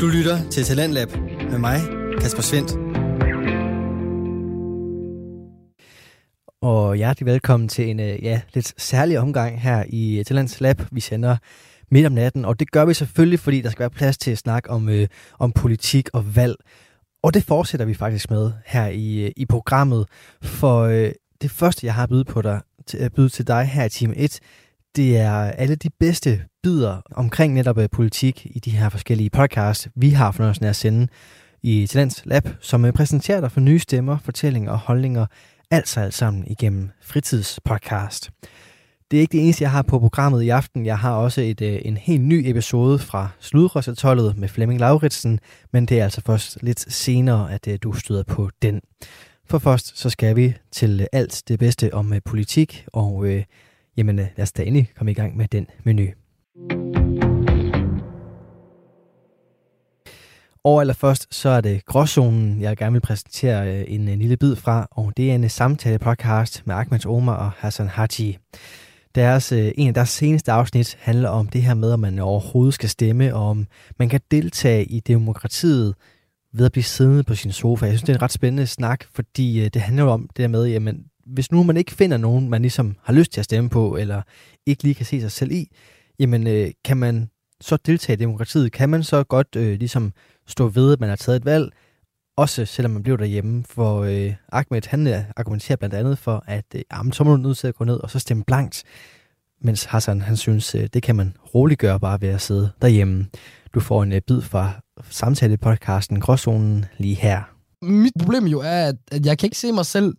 Du lytter til Talentlab med mig, Kasper Svendt. Og hjertelig velkommen til en øh, ja, lidt særlig omgang her i øh, Talents Lab. Vi sender midt om natten, og det gør vi selvfølgelig, fordi der skal være plads til at snakke om, øh, om politik og valg. Og det fortsætter vi faktisk med her i, øh, i programmet, for øh, det første, jeg har at byde, på dig, til, at byde til dig her i time 1, det er alle de bedste bidder omkring netop øh, politik i de her forskellige podcasts, vi har fornøjelsen af at sende i Talents Lab, som øh, præsenterer dig for nye stemmer, fortællinger og holdninger, alt alt sammen igennem fritidspodcast. Det er ikke det eneste, jeg har på programmet i aften. Jeg har også et, øh, en helt ny episode fra Sludrøsatollet med Flemming Lauritsen, men det er altså først lidt senere, at du støder på den. For først så skal vi til alt det bedste om politik, og øh, jamen øh, lad os da endelig komme i gang med den menu. Og allerførst, så er det Gråzonen, jeg gerne vil præsentere øh, en, øh, lille bid fra, og det er en samtale podcast med Ahmed Omar og Hassan Haji. Deres, en af deres seneste afsnit handler om det her med, om man overhovedet skal stemme, og om man kan deltage i demokratiet ved at blive siddende på sin sofa. Jeg synes, det er en ret spændende snak, fordi det handler jo om det der med, jamen, hvis nu man ikke finder nogen, man ligesom har lyst til at stemme på, eller ikke lige kan se sig selv i, jamen øh, kan man så deltage i demokratiet? Kan man så godt øh, ligesom stå ved, at man har taget et valg, også selvom man bliver derhjemme, for øh, Ahmed han øh, argumenterer blandt andet for, at øh, jamen, så må du nødt til at gå ned og så stemme blankt, mens Hassan han synes, øh, det kan man roligt gøre bare ved at sidde derhjemme. Du får en øh, bid fra samtale-podcasten Gråzonen lige her. Mit problem jo er, at jeg kan ikke se mig selv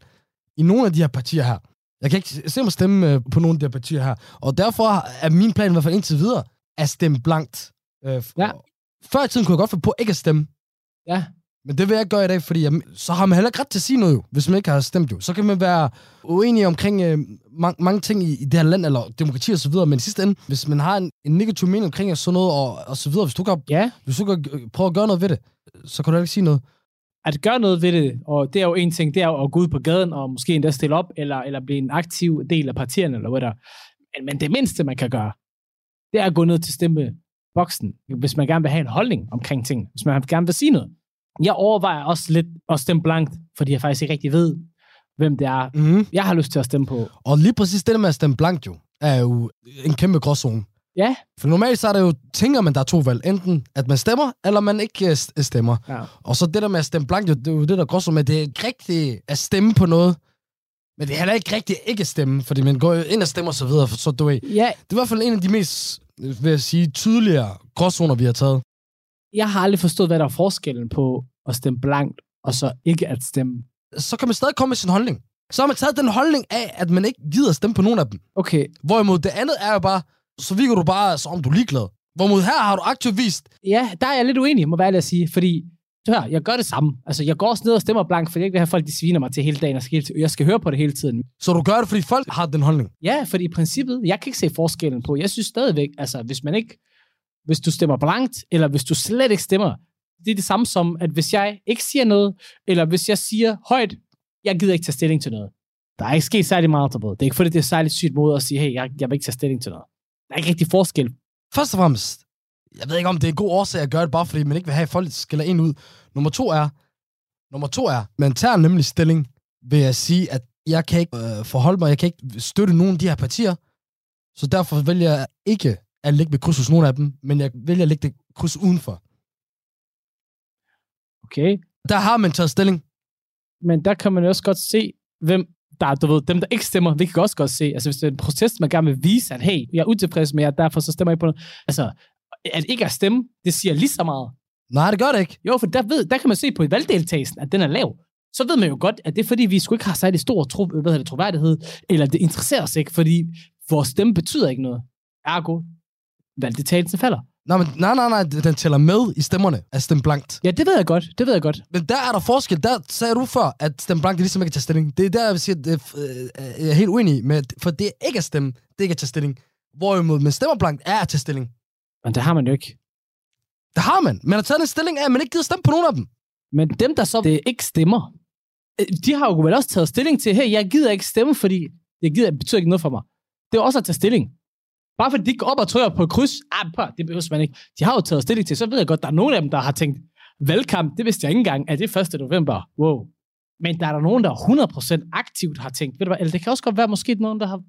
i nogle af de her partier her. Jeg kan ikke se mig stemme øh, på nogle af de her partier her. Og derfor er min plan i hvert fald indtil videre, at stemme blankt. Øh, ja. Før i tiden kunne jeg godt få på ikke at stemme. Ja. Men det vil jeg ikke gøre i dag, fordi jeg, så har man heller ikke ret til at sige noget jo, hvis man ikke har stemt jo. Så kan man være uenig omkring øh, mange, mange ting i, i det her land, eller demokrati og så videre, men i sidste ende, hvis man har en, en negativ mening omkring sådan noget og, og så videre, hvis du kan, ja. hvis du kan prøve at gøre noget ved det, så kan du ikke sige noget. At gøre noget ved det, og det er jo en ting, det er jo at gå ud på gaden og måske endda stille op, eller, eller blive en aktiv del af partierne, eller hvad der. Men, men det mindste, man kan gøre, det er at gå ned til stemmeboksen, hvis man gerne vil have en holdning omkring ting, hvis man gerne vil sige noget. Jeg overvejer også lidt at stemme blankt, fordi jeg faktisk ikke rigtig ved, hvem det er, mm. jeg har lyst til at stemme på. Og lige præcis det der med at stemme blankt jo, er jo en kæmpe gråzone. Ja. For normalt så er det jo, tænker man, der er to valg. Enten at man stemmer, eller man ikke øh, stemmer. Ja. Og så det der med at stemme blankt, det er jo det, der gråzone med, det er ikke rigtigt at stemme på noget, men det er heller ikke rigtigt ikke at stemme, fordi man går ind og stemmer og så videre, så du ved. Ja. Det er i hvert fald en af de mest, vil jeg sige, tydeligere gråzoner, vi har taget. Jeg har aldrig forstået, hvad der er forskellen på at stemme blankt, og så ikke at stemme. Så kan man stadig komme med sin holdning. Så har man taget den holdning af, at man ikke gider at stemme på nogen af dem. Okay. Hvorimod det andet er jo bare, så virker du bare, som om du er ligeglad. Hvorimod her har du aktivt vist... Ja, der er jeg lidt uenig, må være at sige, fordi hør, jeg gør det samme. Altså, jeg går også ned og stemmer blank, fordi jeg ikke vil have folk, de sviner mig til hele dagen, og skal, jeg skal høre på det hele tiden. Så du gør det, fordi folk har den holdning? Ja, fordi i princippet, jeg kan ikke se forskellen på. Jeg synes stadigvæk, altså, hvis man ikke, hvis du stemmer blankt, eller hvis du slet ikke stemmer, det er det samme som, at hvis jeg ikke siger noget, eller hvis jeg siger højt, jeg gider ikke tage stilling til noget. Der er ikke sket særlig meget på Det er ikke fordi, det er særligt sygt måde at sige, hey, jeg, jeg vil ikke tage stilling til noget. Der er ikke rigtig forskel. Først og fremmest, jeg ved ikke, om det er en god årsag at gøre det, bare fordi man ikke vil have, at folk skiller en ud. Nummer to er, nummer to er, man tager nemlig stilling ved at sige, at jeg kan ikke øh, forholde mig, jeg kan ikke støtte nogen af de her partier, så derfor vælger jeg ikke at lægge med kryds hos nogen af dem, men jeg vælger at lægge det kryds udenfor. Okay. Der har man taget stilling. Men der kan man også godt se, hvem der, du ved, dem, der ikke stemmer, vi kan også godt se, altså hvis det er en protest, man gerne vil vise, at hey, jeg er utilfreds med jer, derfor så stemmer jeg på noget. Altså, at ikke at stemme, det siger lige så meget. Nej, det gør det ikke. Jo, for der, ved, der kan man se på valgdeltagelsen, at den er lav. Så ved man jo godt, at det er fordi, vi skulle ikke have særlig stor tro, hvad det, troværdighed, eller det interesserer os ikke, fordi vores stemme betyder ikke noget. Ergo, valgdeltagelsen falder. Nej, men, nej, nej, nej, den tæller med i stemmerne at stemme blankt. Ja, det ved jeg godt, det ved jeg godt. Men der er der forskel. Der sagde du før, at stemme blankt er ligesom ikke at tage stilling. Det er der, jeg vil sige, at det er, øh, jeg er helt uenig med, for det er ikke at stemme, det er ikke at tage stilling. Hvorimod, men stemmer blankt er at tage stilling. Men det har man jo ikke. Det har man. Man har taget en stilling af, at man ikke gider stemme på nogen af dem. Men dem, der så det ikke stemmer, øh, de har jo vel også taget stilling til, hey, jeg gider ikke stemme, fordi det gider, betyder ikke noget for mig. Det er også at tage stilling. Bare fordi de går op og trykker på et kryds, ah, på, det behøver man ikke. De har jo taget stilling til, så ved jeg godt, der er nogle af dem, der har tænkt, valgkamp, det vidste jeg ikke engang, er det 1. november. Wow. Men der er der nogen, der 100% aktivt har tænkt, ved du hvad, eller det kan også godt være måske nogen, der har,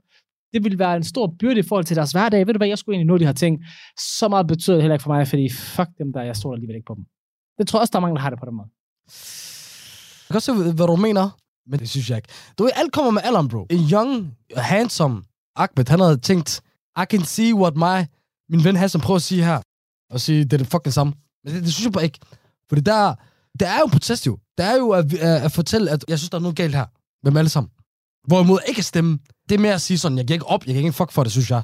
det vil være en stor byrde i forhold til deres hverdag. Ved du hvad, jeg skulle egentlig nå, de har tænkt, så meget betyder det heller ikke for mig, fordi fuck dem der, jeg står alligevel ikke på dem. Det tror jeg også, der er mange, der har det på den måde. Jeg kan også se, hvad du mener, men det synes jeg ikke. Du ved, alt kommer med alderen, bro. En young, handsome Ahmed, han havde tænkt, i can see what my, min ven Hassan prøver at sige her. Og sige, det er det fucking samme. Men det, det synes jeg bare ikke. Fordi der, der er jo protest jo. Der er jo at, at, at fortælle, at jeg synes, der er noget galt her. Med dem alle sammen. Hvorimod ikke at stemme, det er mere at sige sådan, jeg giver ikke op, jeg kan ikke fuck for det, synes jeg.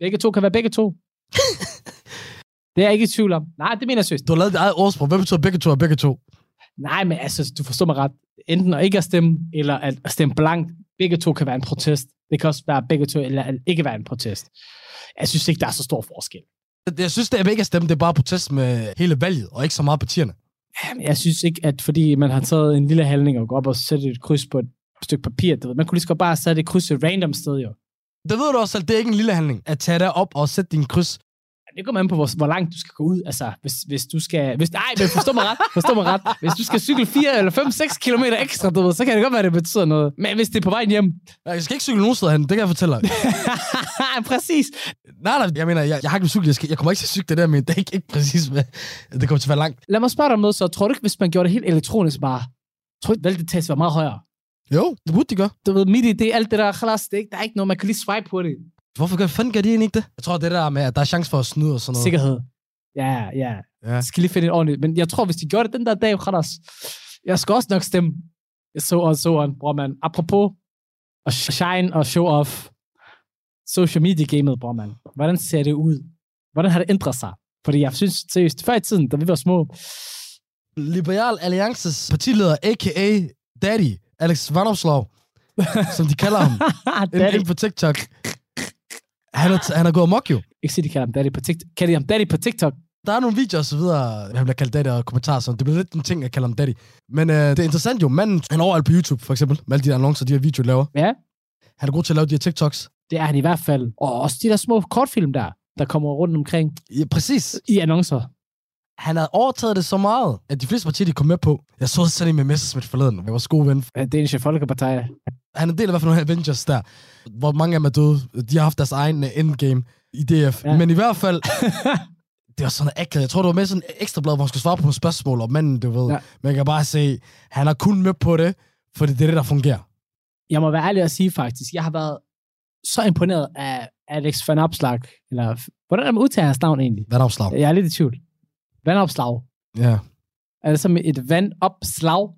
Begge to kan være begge to. det er jeg ikke i tvivl om. Nej, det mener jeg seriøst. Du har lavet dit eget ordsprog. Hvad betyder begge to og begge to? Nej, men altså, du forstår mig ret. Enten at ikke at stemme, eller at stemme blankt. Begge to kan være en protest. Det kan også være begge to, eller at ikke være en protest. Jeg synes ikke, der er så stor forskel. Jeg synes, det er ikke at stemme, det er bare protest med hele valget, og ikke så meget partierne. Jamen, jeg synes ikke, at fordi man har taget en lille handling og går op og sætter et kryds på et stykke papir, du ved. man kunne lige så godt bare sætte et kryds et random sted, jo. Det ved du også selv, det er ikke en lille handling, at tage dig op og sætte din kryds. Det kommer an på, hvor, hvor langt du skal gå ud. Altså, hvis, hvis du skal... Hvis, nej, men forstå mig ret. Forstå mig ret. Hvis du skal cykle 4 eller 5, 6 km ekstra, du ved, så kan det godt være, det betyder noget. Men hvis det er på vej hjem... Jeg skal ikke cykle nogen steder hen, det kan jeg fortælle dig. Præcis. nej, nej, jeg mener, jeg, jeg har ikke cykle, jeg, skal, jeg kommer ikke til at cykle det der, men det er ikke, ikke præcis, hvad, det kommer til at være langt. Lad mig spørge dig om noget, så tror du ikke, hvis man gjorde det helt elektronisk bare, tror du ikke, valgdeltagelsen var meget højere? Jo, det burde de gøre. Du ved, midt i det, alt det der, khalas, det er ikke, der er ikke noget, man kan lige swipe på det. Hvorfor gør, fanden gør de egentlig ikke det? Jeg tror, det der med, at der er chance for at snyde og sådan noget. Sikkerhed. Ja, ja. Ja. Jeg skal lige finde et ordentligt. Men jeg tror, hvis de gjorde det den der dag, khalas, jeg skal også nok stemme. Så og så on, bror man. Apropos at shine og show off social media gamet, bror man. Hvordan ser det ud? Hvordan har det ændret sig? Fordi jeg synes seriøst, før i tiden, da vi var små, Liberal Alliances partileder, a.k.a. Daddy, Alex Vanopslov, som de kalder ham, ind, Daddy. ind på TikTok. Han er, han er gået amok jo. Ikke sige, de kalder ham Daddy på TikTok. Kalder de ham Daddy på TikTok? Der er nogle videoer og så videre, han bliver kaldt daddy og kommentarer, så det bliver lidt en ting at kalde ham daddy. Men øh, det er interessant jo, manden, han er overalt på YouTube for eksempel, med alle de der annoncer, de her videoer laver. Ja, Han er god til at lave de her TikToks. det er han i hvert fald. Og også de der små kortfilm der, der kommer rundt omkring Ja, præcis. i annoncer. Han havde overtaget det så meget, at de fleste partier, de kom med på. Jeg så sådan en med Messerschmidt forleden, jeg var gode ven. Ja, Danish Folkeparti. Han er en del af hvert fald nogle Avengers der, hvor mange af dem er døde. De har haft deres egen øh, endgame i DF. Ja. Ja. Men i hvert fald, det var sådan akavet. Jeg tror, det var med sådan et ekstra blad, hvor han skulle svare på nogle spørgsmål om manden, du ved. Ja. Ja. Men jeg kan bare se, han er kun med på det, for det er det, der fungerer. Jeg må være ærlig at sige faktisk, jeg har været så imponeret af Alex Van Opslag. Eller, hvordan er man udtager hans navn egentlig? Vandopslag. Jeg er lidt i tvivl. Vandopslag. Ja. Er det som et vandopslag?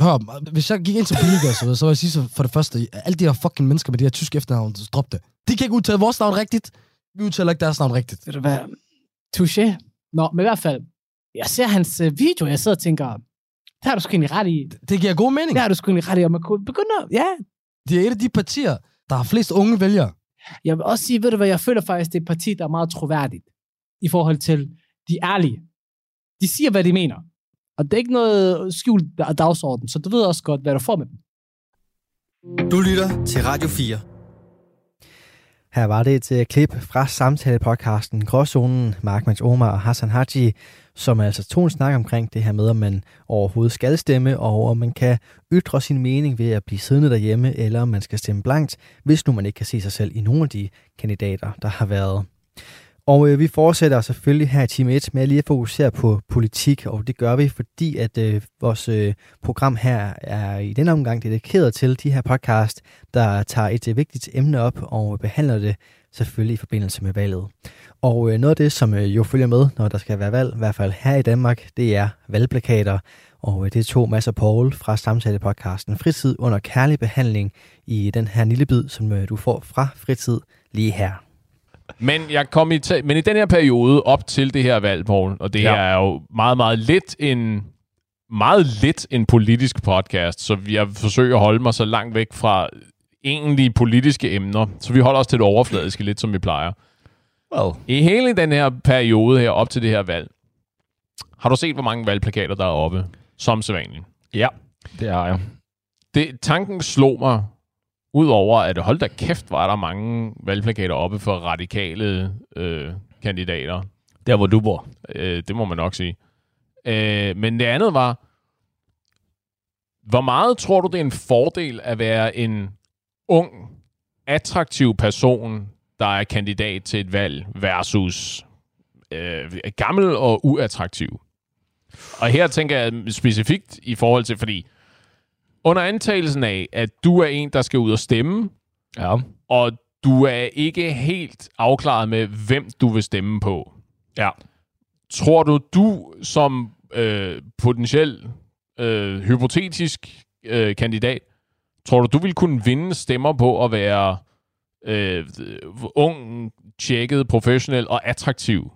Hør, hvis jeg gik ind til politikere, så, så vil jeg sige så for det første, alle de her fucking mennesker med de her tyske efternavn, drop det. De kan ikke udtale vores navn rigtigt. Vi udtaler ikke deres navn rigtigt. Ved du hvad? Touché. Nå, men i hvert fald, jeg ser hans øh, video, jeg sidder og tænker, det har du sgu egentlig ret i. Det giver god mening. Det har du sgu egentlig ret i, og man kunne begynde at, ja. Det er et af de partier, der har flest unge vælgere. Jeg vil også sige, ved du hvad, jeg føler faktisk, det er et parti, der er meget troværdigt i forhold til, de ærlige. De siger, hvad de mener. Og det er ikke noget skjult da- dagsorden, så du ved også godt, hvad du får med dem. Du lytter til Radio 4. Her var det et øh, klip fra samtalepodcasten Gråzonen, Markmans Omar og Hassan Haji, som altså tog en snak omkring det her med, om man overhovedet skal stemme, og om man kan ytre sin mening ved at blive siddende derhjemme, eller om man skal stemme blankt, hvis nu man ikke kan se sig selv i nogle af de kandidater, der har været. Og øh, vi fortsætter selvfølgelig her i time 1 med at lige at fokusere på politik, og det gør vi, fordi at øh, vores øh, program her er i denne omgang dedikeret til de her podcast, der tager et øh, vigtigt emne op og behandler det selvfølgelig i forbindelse med valget. Og øh, noget af det, som øh, jo følger med, når der skal være valg, i hvert fald her i Danmark, det er valgplakater. Og øh, det tog to masser Paul fra samtalepodcasten Fritid under kærlig behandling i den her lille bid, som øh, du får fra Fritid lige her. Men, jeg kom i men i den her periode op til det her valg, Poul, og det ja. er jo meget, meget lidt en meget lidt en politisk podcast, så jeg forsøger at holde mig så langt væk fra egentlige politiske emner, så vi holder os til det overfladiske lidt, som vi plejer. Well. I hele den her periode her op til det her valg, har du set, hvor mange valgplakater der er oppe, som sædvanligt? Ja, det har jeg. Det, tanken slog mig, Udover at hold da kæft, var der mange valgplakater oppe for radikale øh, kandidater. Der, hvor du bor. Øh, det må man nok sige. Øh, men det andet var, hvor meget tror du, det er en fordel at være en ung, attraktiv person, der er kandidat til et valg, versus øh, gammel og uattraktiv? Og her tænker jeg specifikt i forhold til, fordi under antagelsen af, at du er en, der skal ud og stemme, Ja. og du er ikke helt afklaret med, hvem du vil stemme på. Ja. Tror du, du som øh, potentiel øh, hypotetisk øh, kandidat, tror du, du vil kunne vinde stemmer på at være øh, ung, tjekket, professionel og attraktiv?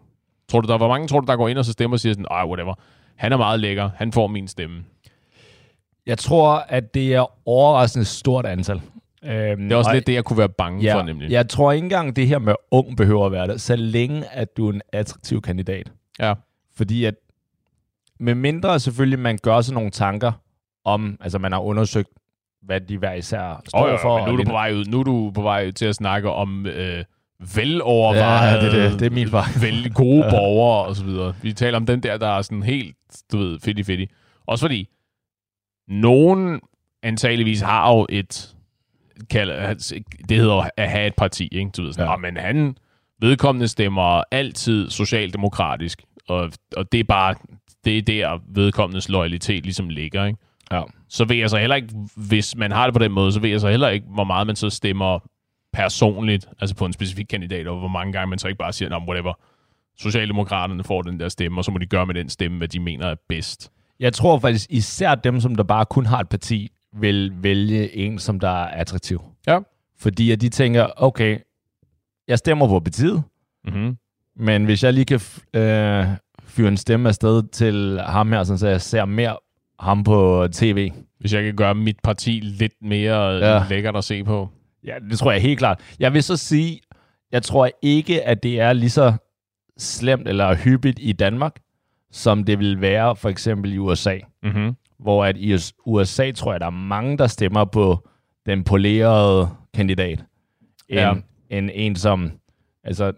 Tror du, der hvor mange tror du, der går ind og så stemmer og siger sådan, ej, whatever, han er meget lækker, han får min stemme. Jeg tror, at det er overraskende stort antal. Øhm, Det er også lidt det, jeg kunne være bange ja, for, nemlig. Jeg tror ikke engang, det her med ung behøver at være det, så længe at du er en attraktiv kandidat. Ja. Fordi at, med mindre selvfølgelig, man gør sig nogle tanker om, altså man har undersøgt, hvad de hver især står Oh, jo, for. men nu er, og du på vej ud. nu er du på vej til at snakke om øh, velovervejede, Ja, det det. Det er min vej. vel, gode borgere og så videre. Vi taler om den der, der er sådan helt, du ved, fedt fedt. Også fordi, nogen antageligvis har jo et, kalder, det hedder at have et parti, ikke? Du ved sådan, Ja. men han, vedkommende stemmer altid socialdemokratisk, og, og det er bare, det er der vedkommendes loyalitet ligesom ligger, ikke? Ja. så ved jeg så heller ikke, hvis man har det på den måde, så ved jeg så heller ikke, hvor meget man så stemmer personligt, altså på en specifik kandidat, og hvor mange gange man så ikke bare siger, Nå, whatever, Socialdemokraterne får den der stemme, og så må de gøre med den stemme, hvad de mener er bedst. Jeg tror faktisk, især dem, som der bare kun har et parti, vil vælge en, som der er attraktiv. Ja. Fordi at de tænker, okay, jeg stemmer på partiet, Mm-hmm. men hvis jeg lige kan øh, fyre en stemme afsted til ham her, sådan, så jeg ser mere ham på tv. Hvis jeg kan gøre mit parti lidt mere ja. lækkert at se på. Ja, det tror jeg helt klart. Jeg vil så sige, jeg tror ikke, at det er lige så slemt eller hyppigt i Danmark, som det vil være for eksempel i USA. Mm-hmm. Hvor at i USA tror jeg, der er mange, der stemmer på den polerede kandidat, end, Ja. end en som, altså,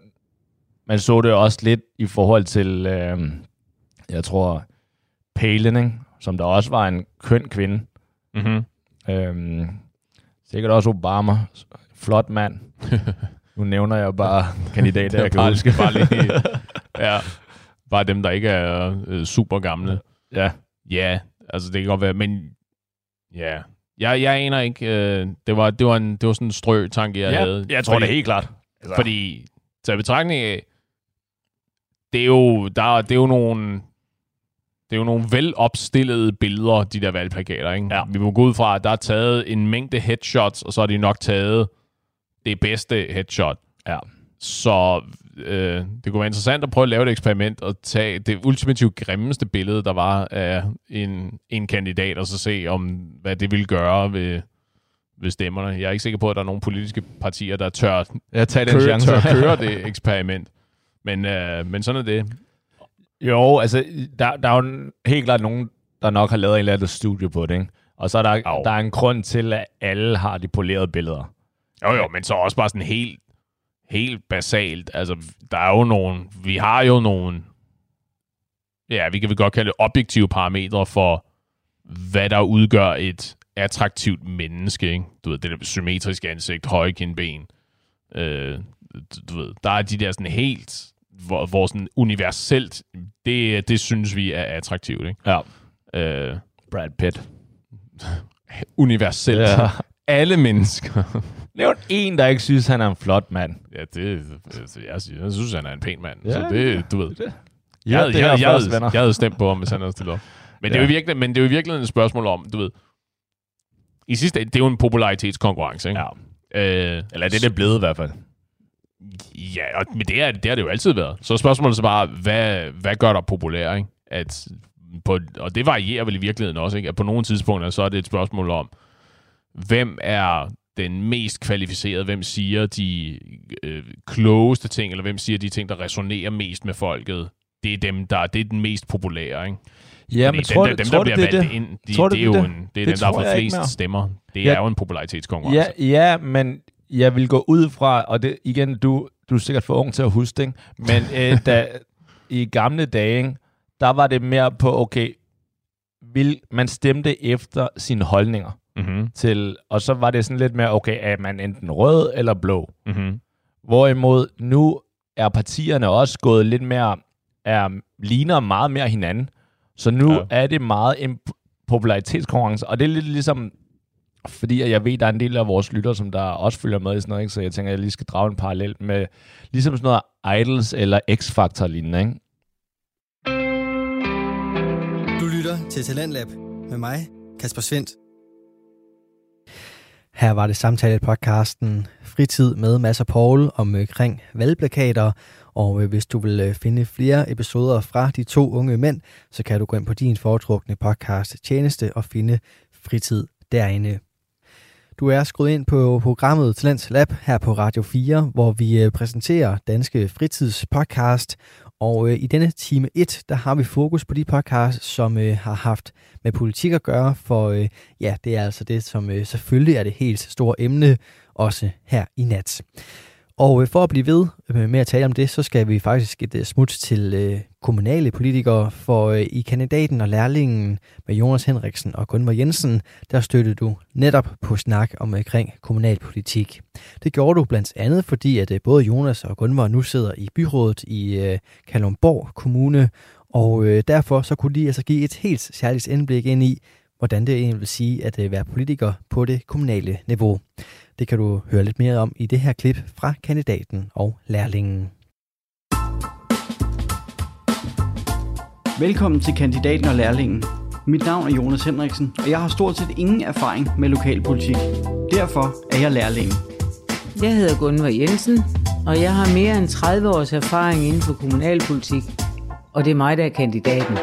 man så det også lidt i forhold til, øh, jeg tror, Palin, ikke? som der også var en køn kvinde. Mm-hmm. Øhm, sikkert også Obama. Flot mand. nu nævner jeg bare kandidater, jeg kan bare, huske. Bare lige, ja, bare dem, der ikke er øh, super gamle. Ja. Ja, altså det kan godt være, men ja, jeg, jeg aner ikke. Øh, det, var, det, var en, det var sådan en strø tanke, jeg ja, havde. jeg tror fordi, det er helt klart. Altså, Fordi, til betragtning af, det er jo, der, det er jo nogle, det er jo nogle velopstillede billeder, de der valgplakater, ikke? Ja. Vi må gå ud fra, at der er taget en mængde headshots, og så har de nok taget det bedste headshot. Ja. Så øh, det kunne være interessant at prøve at lave et eksperiment og tage det ultimativt grimmeste billede, der var af en, en kandidat, og så se, om hvad det ville gøre ved, ved stemmerne. Jeg er ikke sikker på, at der er nogle politiske partier, der tør jeg tager køre, tør køre det eksperiment. Men, øh, men sådan er det. Jo, altså, der, der er jo helt klart nogen, der nok har lavet en eller anden studie på det, ikke? Og så er der, Au. der er en grund til, at alle har de polerede billeder. Jo, jo, men så også bare sådan helt, helt basalt. Altså, der er jo nogle, vi har jo nogle, ja, vi kan vel godt kalde det objektive parametre for, hvad der udgør et attraktivt menneske, ikke? Du ved, det der symmetriske ansigt, høje kindben. Øh, du, ved, der er de der sådan helt, hvor, hvor sådan universelt, det, det synes vi er attraktivt, ikke? Ja. Øh, Brad Pitt. universelt. Ja. Alle mennesker. Nævn en, der ikke synes, han er en flot mand. Ja, det, altså, jeg, synes- jeg synes, han er en pæn mand. Ja, så det, du ved. det. Jeg, jeg, det her jeg, jeg, havde, venner. jeg havde stemt på ham, hvis han havde stillet op. Men, det er Ja. jo virkelig, men det er jo virkelig et spørgsmål om, du ved, i sidste det er jo en popularitetskonkurrence, ikke? Ja. Øh, Eller det er det blevet i hvert fald. ja, og, men det, er, det har det jo altid været. Så er spørgsmålet så bare, hvad, hvad gør dig populær, ikke? At på, og det varierer vel i virkeligheden også, ikke? At på nogle tidspunkter, så er det et spørgsmål om, hvem er den mest kvalificerede, hvem siger de øh, klogeste ting, eller hvem siger de ting, der resonerer mest med folket. Det er dem, der det er den mest populære, ikke? Ja, Fordi men dem, tror, der, dem, tror der bliver det valgt det? ind, de, Tror du, det er jo det en, det er Det dem, der har fået flest stemmer. Det Ja. er jo en popularitetskonkurrence. Ja, ja, men jeg vil gå ud fra, og det, igen, du, du er sikkert for ung til at huske det, men øh, da, i gamle dage, der var det mere på, okay, vil, man stemte efter sine holdninger Mm-hmm. til, og så var det sådan lidt mere, okay, er man enten rød eller blå? Mm-hmm. Hvorimod nu er partierne også gået lidt mere, er, ligner meget mere hinanden. Så nu Ja. er det meget en popularitetskonkurrence, og det er lidt ligesom, fordi at jeg ved, der er en del af vores lytter, som der også følger med i sådan noget, ikke? så jeg tænker, at jeg lige skal drage en parallel med, ligesom sådan noget Idols eller X-Factor lignende, ikke? Du lytter til Talentlab med mig, Kasper Svendt. Her var det samtale-podcasten Fritid med Mads og Paul omkring øh, valgplakater. Og øh, hvis du vil øh, finde flere episoder fra de to unge mænd, så kan du gå ind på din foretrukne podcast tjeneste og finde Fritid derinde. Du er skruet ind på programmet Talents Lab her på Radio 4, hvor vi præsenterer Danske Fritidspodcast. Og øh, i denne time 1, der har vi fokus på de podcasts, som øh, har haft med politik at gøre, for øh, ja, det er altså det, som øh, selvfølgelig er det helt store emne, også her i nat. Og øh, for at blive ved øh, med at tale om det, så skal vi faktisk et øh, smut til kommunale politikere, for i kandidaten og lærlingen med Jonas Henriksen og Gunvar Jensen, der støttede du netop på snak omkring kommunalpolitik. Det gjorde du blandt andet, fordi at både Jonas og Gunvar nu sidder i byrådet i Kalundborg Kommune, og derfor så kunne de altså give et helt særligt indblik ind i, hvordan det egentlig vil sige at være politiker på det kommunale niveau. Det kan du høre lidt mere om i det her klip fra kandidaten og lærlingen. Velkommen til kandidaten og lærlingen. Mit navn er Jonas Henriksen, og jeg har stort set ingen erfaring med lokalpolitik. Derfor er jeg lærlingen. Jeg hedder Gunvar Jensen, og jeg har mere end 30 års erfaring inden for kommunalpolitik. Og det er mig, der er kandidaten.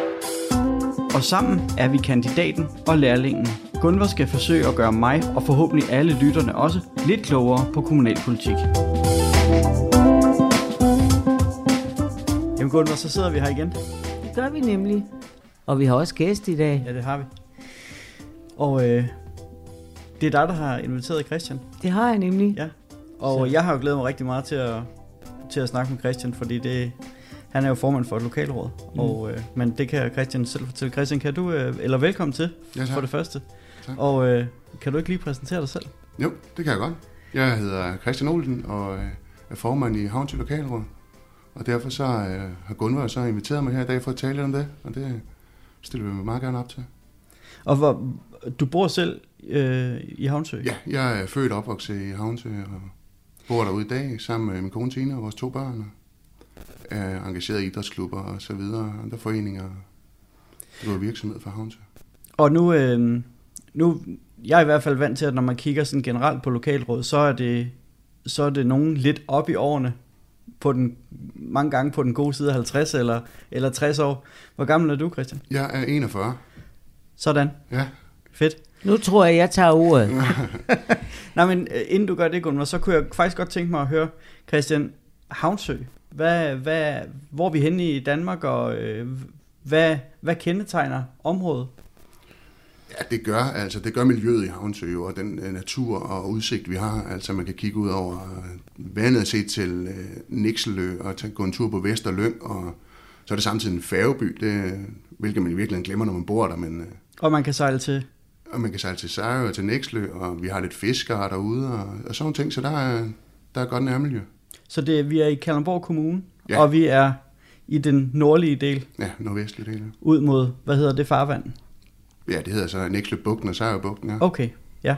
Og sammen er vi kandidaten og lærlingen. Gunvar skal forsøge at gøre mig, og forhåbentlig alle lytterne også, lidt klogere på kommunalpolitik. Jamen Gunvar, så sidder vi her igen. Det gør vi nemlig. Og vi har også gæst i dag. Ja, det har vi. Og øh, det er dig, der har inviteret Christian. Det har jeg nemlig. Ja. Og jeg har jo glædet mig rigtig meget til at, til at snakke med Christian, fordi det, han er jo formand for et lokalråd. Mm. Og, øh, men det kan Christian selv fortælle. Christian, kan du, øh, eller velkommen til Ja, tak. for det første. Tak. Og øh, kan du ikke lige præsentere dig selv? Jo, det kan jeg godt. Jeg hedder Christian Olsen og øh, er formand i Havnsø Lokalråd. Og derfor så øh, har Gunvar så inviteret mig her i dag for at tale lidt om det, og det stiller vi mig meget gerne op til. Og hvor, du bor selv øh, i Havnsø? Ja, jeg er født og opvokset i Havnsø og bor derude i dag sammen med min kone Tina og vores to børn. Og er engageret i idrætsklubber og så videre, andre foreninger. driver virksomhed for Havnsø. Og nu, øh, nu, jeg er i hvert fald vant til, at når man kigger sådan generelt på lokalråd, så er det, så er det nogen lidt op i årene, på den, mange gange på den gode side af 50 eller, eller 60 år. Hvor gammel er du, Christian? Jeg er 41. Sådan. Ja, Fedt. Nu tror jeg, jeg tager ordet. Nej, men øh, inden du gør det, Gunnar, så kunne jeg faktisk godt tænke mig at høre, Christian, Havnsø, hvad, hvad, hvor er vi henne i Danmark, og øh, hvad, hvad kendetegner området? Ja, det gør, altså, det gør miljøet i Havnsø jo, og den øh, natur og udsigt, vi har. Altså, man kan kigge ud over øh, vandet, se til øh, Nixelø og tage, gå en tur på Vesterlyng, og så er det samtidig en færgeby, det, hvilket man i virkeligheden glemmer, når man bor der, men øh, Og man kan sejle til. og man kan sejle til Sejre og til Nixlø, og vi har lidt fiskere derude, og, og sådan nogle ting, så der er, der er godt nærmiljø. Så det, vi er i Kalundborg Kommune, Ja. og vi er i den nordlige del, Ja, nordvestlige del. ud mod, hvad hedder det, farvand? Ja, det hedder så Nixlø Bugten og Sejre Bugten, ja. Okay, ja.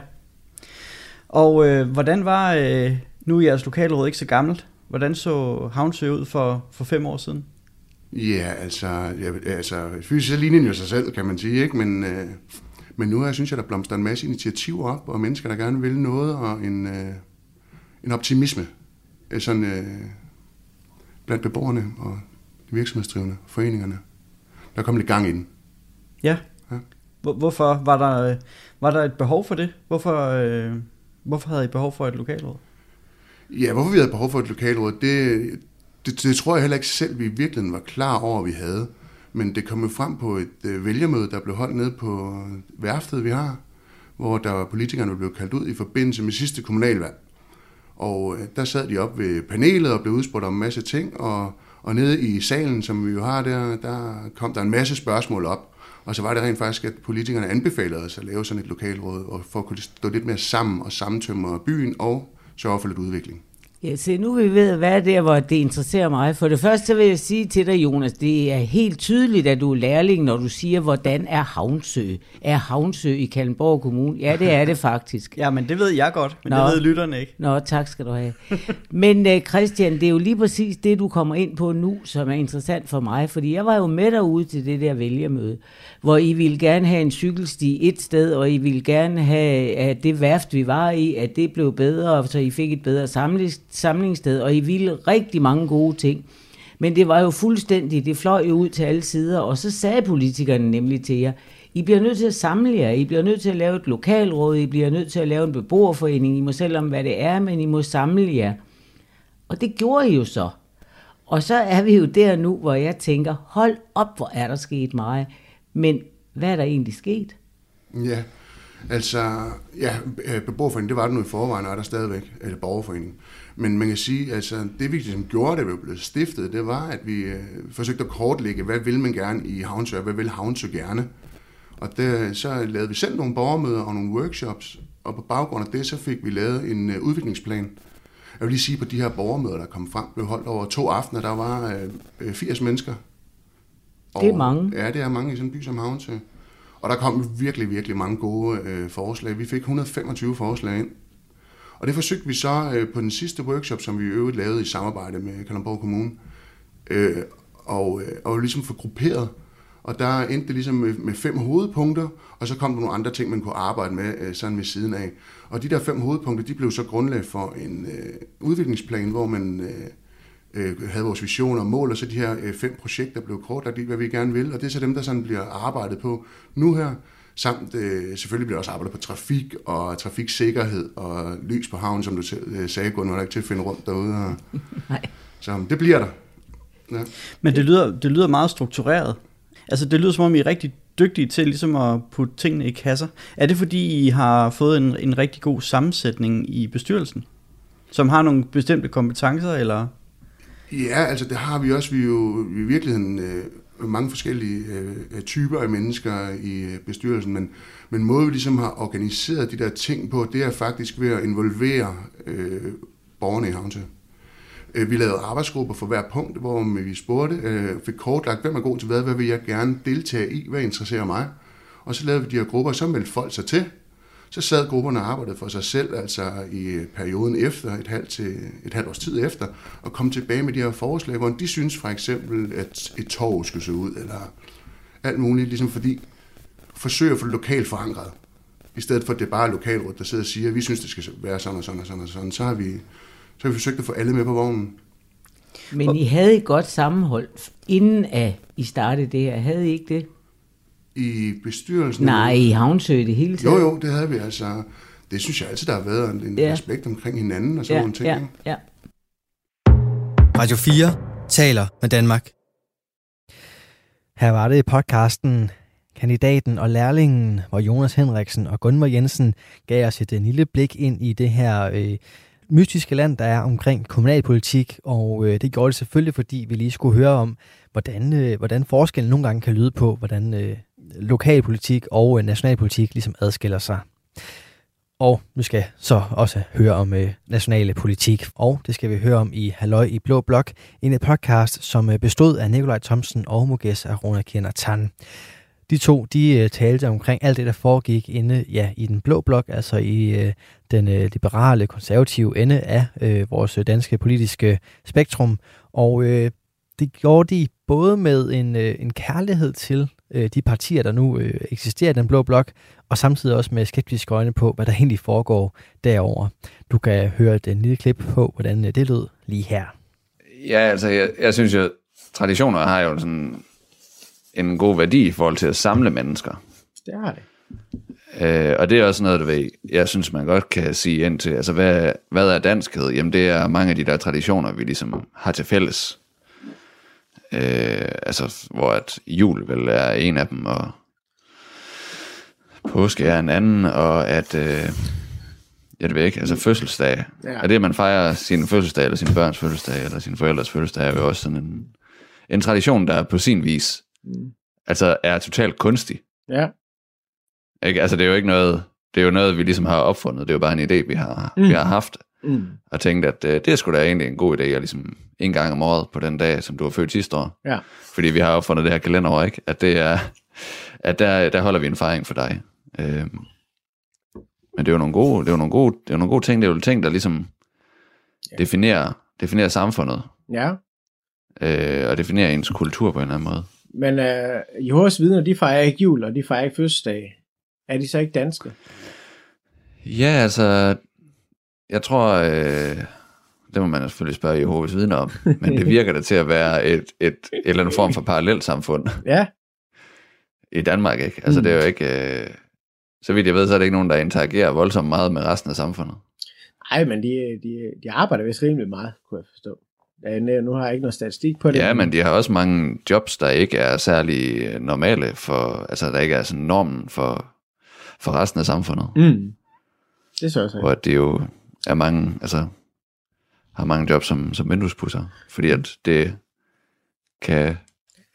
Og øh, hvordan var, øh, nu er jeres lokalråd ikke så gammelt, hvordan så Havnsø ud for, for fem år siden? Ja, altså, ja, altså fysisk så ligner den jo sig selv, kan man sige, ikke? Men, øh, men nu her, synes jeg, der blomster en masse initiativer op, og mennesker, der gerne vil noget, og en, øh, en optimisme øh, sådan, øh, blandt beboerne og de virksomhedsdrivende, foreningerne. Der er kommet lidt gang i den. Ja. Hvor, hvorfor var der, var der et behov for det? Hvorfor, øh, hvorfor havde I behov for et lokalråd? Ja, hvorfor vi havde behov for et lokalråd, det, det, det tror jeg heller ikke selv, vi i virkeligheden var klar over, vi havde. Men det kom jo frem på et øh, vælgermøde, der blev holdt nede på øh, værftet, vi har, hvor der var politikerne blev kaldt ud i forbindelse med sidste kommunalvalg. Og øh, der sad de op ved panelet og blev udspurgt om en masse ting, og, og nede i salen, som vi jo har der, der kom der en masse spørgsmål op. Og så var det rent faktisk, at politikerne anbefalede os at lave sådan et lokalråd, og for at kunne stå lidt mere sammen og sammentømre byen og sørge for lidt udvikling. Ja, se, nu vi ved, hvad er der, hvor det interesserer mig. For det første vil jeg sige til dig, Jonas, det er helt tydeligt, at du er lærling, når du siger, hvordan er Havnsø? Er Havnsø i Kalmborg Kommune? Ja, det er det faktisk. Ja, men det ved jeg godt, men Nå. det ved lytterne ikke. Nå, tak skal du have. Men uh, Christian, det er jo lige præcis det, du kommer ind på nu, som er interessant for mig, fordi jeg var jo med derude til det der vælgermøde, hvor I ville gerne have en cykelsti et sted, og I ville gerne have, at det værft, vi var i, at det blev bedre, så I fik et bedre samlings- samlingssted, og I ville rigtig mange gode ting. Men det var jo fuldstændig, det fløj jo ud til alle sider, og så sagde politikerne nemlig til jer, I bliver nødt til at samle jer, I bliver nødt til at lave et lokalråd, I bliver nødt til at lave en beboerforening, I må selv om, hvad det er, men I må samle jer. Og det gjorde I jo så. Og så er vi jo der nu, hvor jeg tænker, hold op, hvor er der sket meget. Men hvad er der egentlig sket? Ja, altså, ja, øh, beboerforeningen, det var det nu i forvejen, og er der stadigvæk, eller borgerforeningen. Men man kan sige, altså, det vi ligesom gjorde, da vi blev stiftet, det var, at vi øh, forsøgte at kortlægge, hvad vil man gerne i Havnsø, og hvad vil Havnsø gerne? Og det, så lavede vi selv nogle borgermøder og nogle workshops, og på baggrund af det, så fik vi lavet en øh, udviklingsplan. Jeg vil lige sige, på de her borgermøder, der kom frem, blev holdt over to aftener, der var øh, 80 mennesker. Det er mange. Ja, det er mange i sådan en by som Havnsø. Og der kom virkelig, virkelig mange gode øh, forslag. Vi fik 125 forslag ind. Og det forsøgte vi så øh, på den sidste workshop, som vi i øvrigt lavede i samarbejde med Kalundborg Kommune, øh, og, øh, og ligesom få grupperet. Og der endte det ligesom med, med fem hovedpunkter, og så kom der nogle andre ting, man kunne arbejde med øh, sådan ved siden af. Og de der fem hovedpunkter, de blev så grundlag for en øh, udviklingsplan, hvor man øh, øh, havde vores visioner og mål, og så de her øh, fem projekter blev kortlagt i, hvad vi gerne vil. Og det er så dem, der sådan bliver arbejdet på nu her. Samt øh, selvfølgelig bliver også arbejdet på trafik og trafiksikkerhed og lys på havnen, som du øh, sagde, Gunnar, var der ikke til at finde rundt derude. Og, Nej. så det bliver der. Ja. Men det lyder, det lyder meget struktureret. Altså det lyder som om I er rigtig dygtige til ligesom at putte tingene i kasser. Er det fordi I har fået en, en rigtig god sammensætning i bestyrelsen? Som har nogle bestemte kompetencer, eller? Ja, altså det har vi også. Vi er jo i virkeligheden øh, mange forskellige øh, øh, typer af mennesker i øh, bestyrelsen, men, men måde vi ligesom har organiseret de der ting på, det er faktisk ved at involvere øh, borgerne i Havnsø. Øh, vi lavede arbejdsgrupper for hver punkt, hvor vi spurgte, øh, fik kortlagt, hvem er god til hvad, hvad vil jeg gerne deltage i, hvad interesserer mig. Og så lavede vi de her grupper, så meldte folk sig til. Så sad grupperne og arbejdede for sig selv, altså i perioden efter, et halvt, til, et halvt års tid efter, og kom tilbage med de her forslag, hvor de synes for eksempel, at et torv skulle se ud, eller alt muligt, ligesom fordi forsøger at få det lokalt forankret. I stedet for, at det er bare lokalrådet, der sidder og siger, at vi synes, det skal være sådan og sådan og sådan og sådan, så har vi, så har vi forsøgt at få alle med på vognen. Men I havde et godt sammenhold, inden at I startede det her. Havde I ikke det? I bestyrelsen... Nej, i Havnsø det hele taget. Jo, jo, det havde vi altså. Det synes jeg altid, der har været en, en Ja. respekt omkring hinanden og sådan Ja, nogle ting. ja, ja. Radio 4 taler med Danmark. Her var det i podcasten Kandidaten og Lærlingen, hvor Jonas Henriksen og Gunvar Jensen gav os et lille blik ind i det her øh, mystiske land, der er omkring kommunalpolitik, og øh, det gjorde det selvfølgelig, fordi vi lige skulle høre om, hvordan, øh, hvordan forskellen nogle gange kan lyde på, hvordan øh, lokalpolitik og øh, nationalpolitik ligesom adskiller sig. Og vi skal så også høre om øh, nationale politik, og det skal vi høre om i Halløj i Blå Blok, en øh, podcast, som øh, bestod af Nikolaj Thomsen og Muges Arona Kierner Tan. De to, de øh, talte omkring alt det, der foregik inde ja, i den blå blok, altså i øh, den øh, liberale, konservative ende af øh, vores øh, danske politiske spektrum. Og øh, det gjorde de både med en, øh, en kærlighed til øh, de partier, der nu øh, eksisterer i den blå blok, og samtidig også med skeptiske øjne på, hvad der egentlig foregår derover. Du kan høre et øh, lille klip på, hvordan øh, det lød lige her. Ja, altså, jeg, jeg synes jo, traditioner har jo sådan en god værdi i forhold til at samle mennesker. Det har det. Øh, og det er også noget, du ved, jeg synes, man godt kan sige ind til. Altså, hvad, hvad er danskhed? Jamen, det er mange af de der traditioner, vi ligesom har til fælles. Øh, altså, hvor at jul vel er en af dem, og påske er en anden, og at, øh, jeg ved ikke, altså fødselsdag, Ja. er det, man fejrer sin fødselsdag, eller sin børns fødselsdag, eller sin forældres fødselsdag, er jo også sådan en, en tradition, der på sin vis, Mm. altså er totalt kunstig. Ja. Ikke? Altså, det er jo ikke noget, det er jo noget, vi ligesom har opfundet, det er jo bare en idé, vi har, mm. vi har haft, Mm. og tænkt, at øh, det er sgu da egentlig en god idé, at ligesom en gang om året på den dag, som du har født sidste år. Ja. Fordi vi har opfundet det her kalenderår, ikke? At det er, at der, der holder vi en fejring for dig. Øhm, men det er jo nogle gode, det er jo nogle gode, det er jo nogle gode ting, det er jo ting, der ligesom definerer, definerer samfundet, Ja. øh, og definerer ens kultur på en eller anden måde. Men øh, Jehovas vidner, de fejrer ikke jul, og de fejrer ikke fødselsdag. Er de så ikke danske? Ja, altså, jeg tror, øh, det må man selvfølgelig spørge Jehovas vidner om, men det virker da til at være et, et, et eller andet form for parallelt samfund Ja. i Danmark, ikke? Altså, Mm. det er jo ikke, øh, så vidt jeg ved, så er det ikke nogen, der interagerer voldsomt meget med resten af samfundet. Nej, men de, de, de arbejder vist rimelig meget, kunne jeg forstå. Nu- har jeg ikke noget statistik på det. Ja, men de har også mange jobs, der ikke er særlig øh, normale for, altså der ikke er sådan normen for, for resten af samfundet. Mm. Det så jeg. Hvor det jo er mange, altså har mange jobs som, som vinduespusser, fordi at det kan,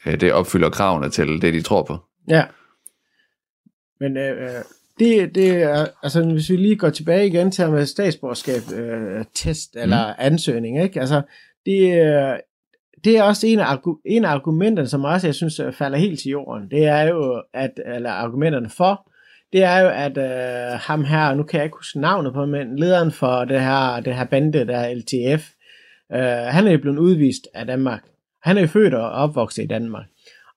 øh, det opfylder kravene til det, de tror på. Ja. Men øh, øh, det, det er, altså hvis vi lige går tilbage igen til med statsborgerskab, øh, test eller mm. ansøgning, ikke? Altså, det, øh, det er også en af, en af argumenterne, som også jeg synes falder helt til jorden. Det er jo, at, eller argumenterne for, det er jo, at øh, ham her, nu kan jeg ikke huske navnet på, men lederen for det her, det her bande, der er LTF, øh, han er jo blevet udvist af Danmark. Han er jo født og opvokset i Danmark.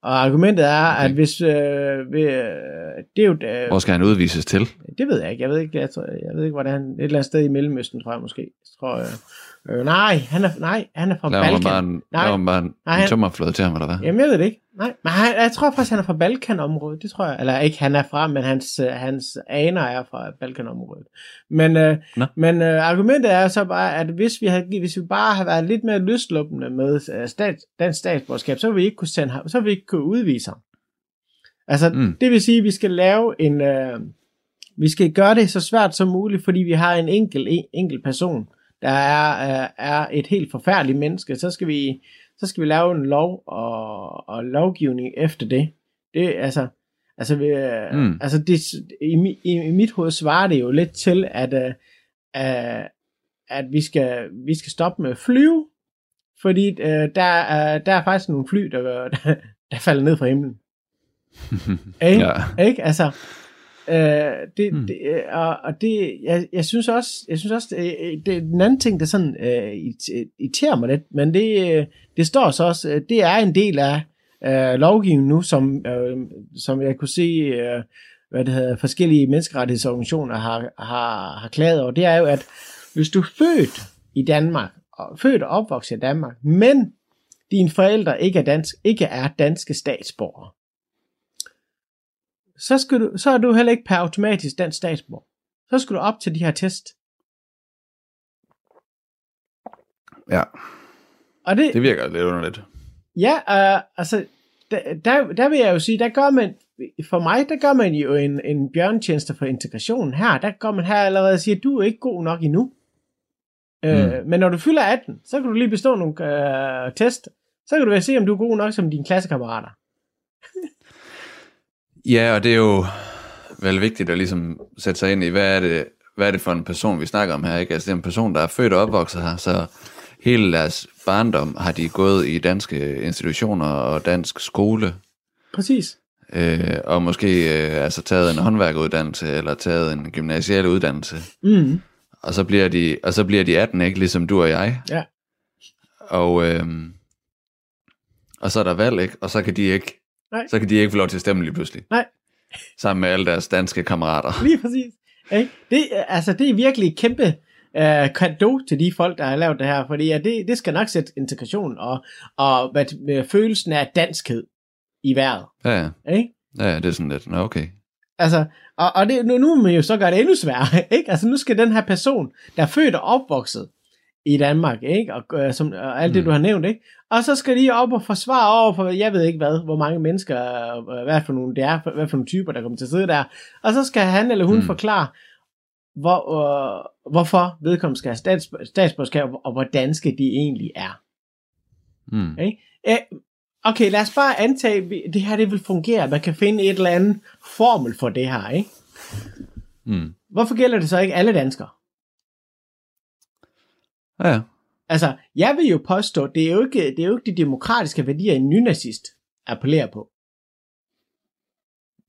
Og argumentet er, okay. at hvis... Øh, ved, øh, det er jo... Øh, Hvor skal han udvises til? det ved jeg ikke. Jeg ved ikke, jeg, tror, jeg ved ikke hvordan... Et eller andet sted i Mellemøsten, tror jeg måske. Jeg tror, øh, øh, nej, han er, nej, han er fra Laver Balkan. bare en, Nej. laver bare en, Nej, en tømmerflåde til ham, eller hvad? Jamen, jeg ved det ikke. Nej, men han, jeg tror faktisk, han er fra Balkanområdet. Det tror jeg. Eller ikke han er fra, men hans, øh, hans aner er fra Balkanområdet. Men, øh, Nå. men øh, argumentet er så bare, at hvis vi, havde, hvis vi bare havde været lidt mere lystluppende med øh, stat, dansk statsborgerskab, så ville vi ikke kunne sende ham, så ville vi ikke kunne udvise ham. Altså. Mm. det vil sige, at vi skal lave en... Øh, vi skal gøre det så svært som muligt, fordi vi har en enkelt, en, enkelt person, der er, øh, er et helt forfærdeligt menneske. Så skal vi, så skal vi lave en lov og, og lovgivning efter det. Det altså, altså, vi, mm. Mm. altså det, i, i, i mit hoved svarer det jo lidt til, at, øh, øh, at vi skal, vi skal stoppe med at flyve, fordi øh, der, er, der er faktisk nogle fly, der, der, der falder ned fra himlen. Ikke? Ja. Ikke? Altså, øh, det, Hmm. det, øh, og, og det, jeg, jeg synes også, jeg synes også, det, det er den anden ting, der sådan øh, irriterer- mig lidt, men det, øh, det står så også, øh, det er en del af øh, lovgivningen nu, som, øh, som jeg kunne se, øh, hvad det hedder, forskellige menneskerettighedsorganisationer har, har, har klaget over, det er jo, at hvis du er født i Danmark, og født og opvokset i Danmark, men dine forældre ikke er, dansk, ikke er danske statsborgere, så, skal du, så er du heller ikke per automatisk dansk statsborger. Så skal du op til de her test. ja, Og det, det virker lidt underligt. ja, uh, altså, der, der, der vil jeg jo sige, der gør man, for mig, der gør man jo en, en bjørntjeneste for integrationen her. Der går man her allerede og siger, du er ikke god nok endnu. Mm. Uh, men når du fylder 18, så kan du lige bestå nogle uh, test. Så kan du se, om du er god nok som dine klassekammerater. Ja, og det er jo vel vigtigt at ligesom sætte sig ind i, hvad er det, hvad er det for en person, vi snakker om her, ikke? Altså det er en person, der er født og opvokset her, så hele deres barndom har de gået i danske institutioner og dansk skole, Præcis. øh, og måske øh, altså taget en håndværkeruddannelse, eller taget en gymnasial uddannelse, Mm. og så bliver de, og så bliver de 18, ikke? Ligesom du og jeg. Ja. Og, øh, og så er der valg, ikke? Og så kan de ikke, Nej. så kan de ikke få lov til at stemme lige pludselig. Nej. Sammen med alle deres danske kammerater. Lige præcis. Ikke? Det, altså, det er virkelig et kæmpe øh, kado til de folk, der har lavet det her, fordi ja, det, det skal nok sætte integration og, og hvad, med følelsen af danskhed i vejret. Ja, ja. Ikke? Ja, ja, det er sådan lidt, nå okay. Altså, og, og det, nu, nu må man jo så gøre det endnu sværere, ikke? Altså, nu skal den her person, der er født og opvokset i Danmark, ikke? Og, øh, som, og alt det, Mm. du har nævnt, ikke? Og så skal de op og forsvare over for, jeg ved ikke hvad, hvor mange mennesker, øh, hvad for nogle det er, hvad for nogle typer, der kommer til at sidde der. Og så skal han eller hun Mm. forklare, hvor, øh, hvorfor vedkommende skal have stats, statsborgerskab, og hvor danske de egentlig er. Mm. Ikke? Eh, Okay, lad os bare antage, at det her det vil fungere. Man kan finde et eller andet formel for det her, ikke? Mm. Hvorfor gælder det så ikke alle danskere? Ja. Altså, jeg vil jo påstå, det er jo ikke, det er jo ikke de demokratiske værdier, en nynazist appellerer på.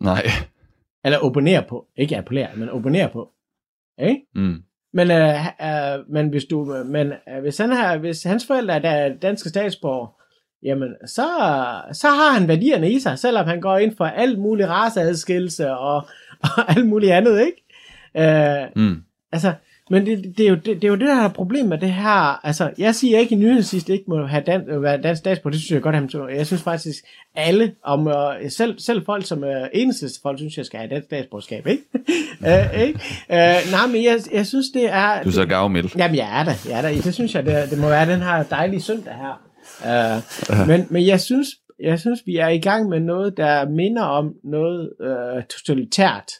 Nej. Eller opponerer på. Ikke appellerer, men opponerer på. Ikke? Mm. Men, øh, øh, men, hvis, du, men øh, hvis, han har, hvis hans forældre er da- danske statsborger, jamen, så, så har han værdierne i sig, selvom han går ind for alt muligt raceadskillelse og, og alt muligt andet, ikke? Øh, Mm. Altså, men det, det, er jo, det, det er jo det, der er problemet med det her. Altså, jeg siger ikke, at nyhedsidst ikke må have dan, øh, være dansk statsborger. Det synes jeg godt, han. Jeg synes faktisk, alle, om, øh, selv, selv folk som øh, eneste folk, synes jeg skal have dansk statsborgerskab, ikke? øh, ikke? Øh, nej, men jeg, jeg synes, det er... Du er så gavmild. Jamen, jeg er der. Jeg er der. Det synes jeg, det, det må være den her dejlige søndag her. Uh, men, men jeg synes, jeg synes, vi er i gang med noget, der minder om noget uh, totalitært.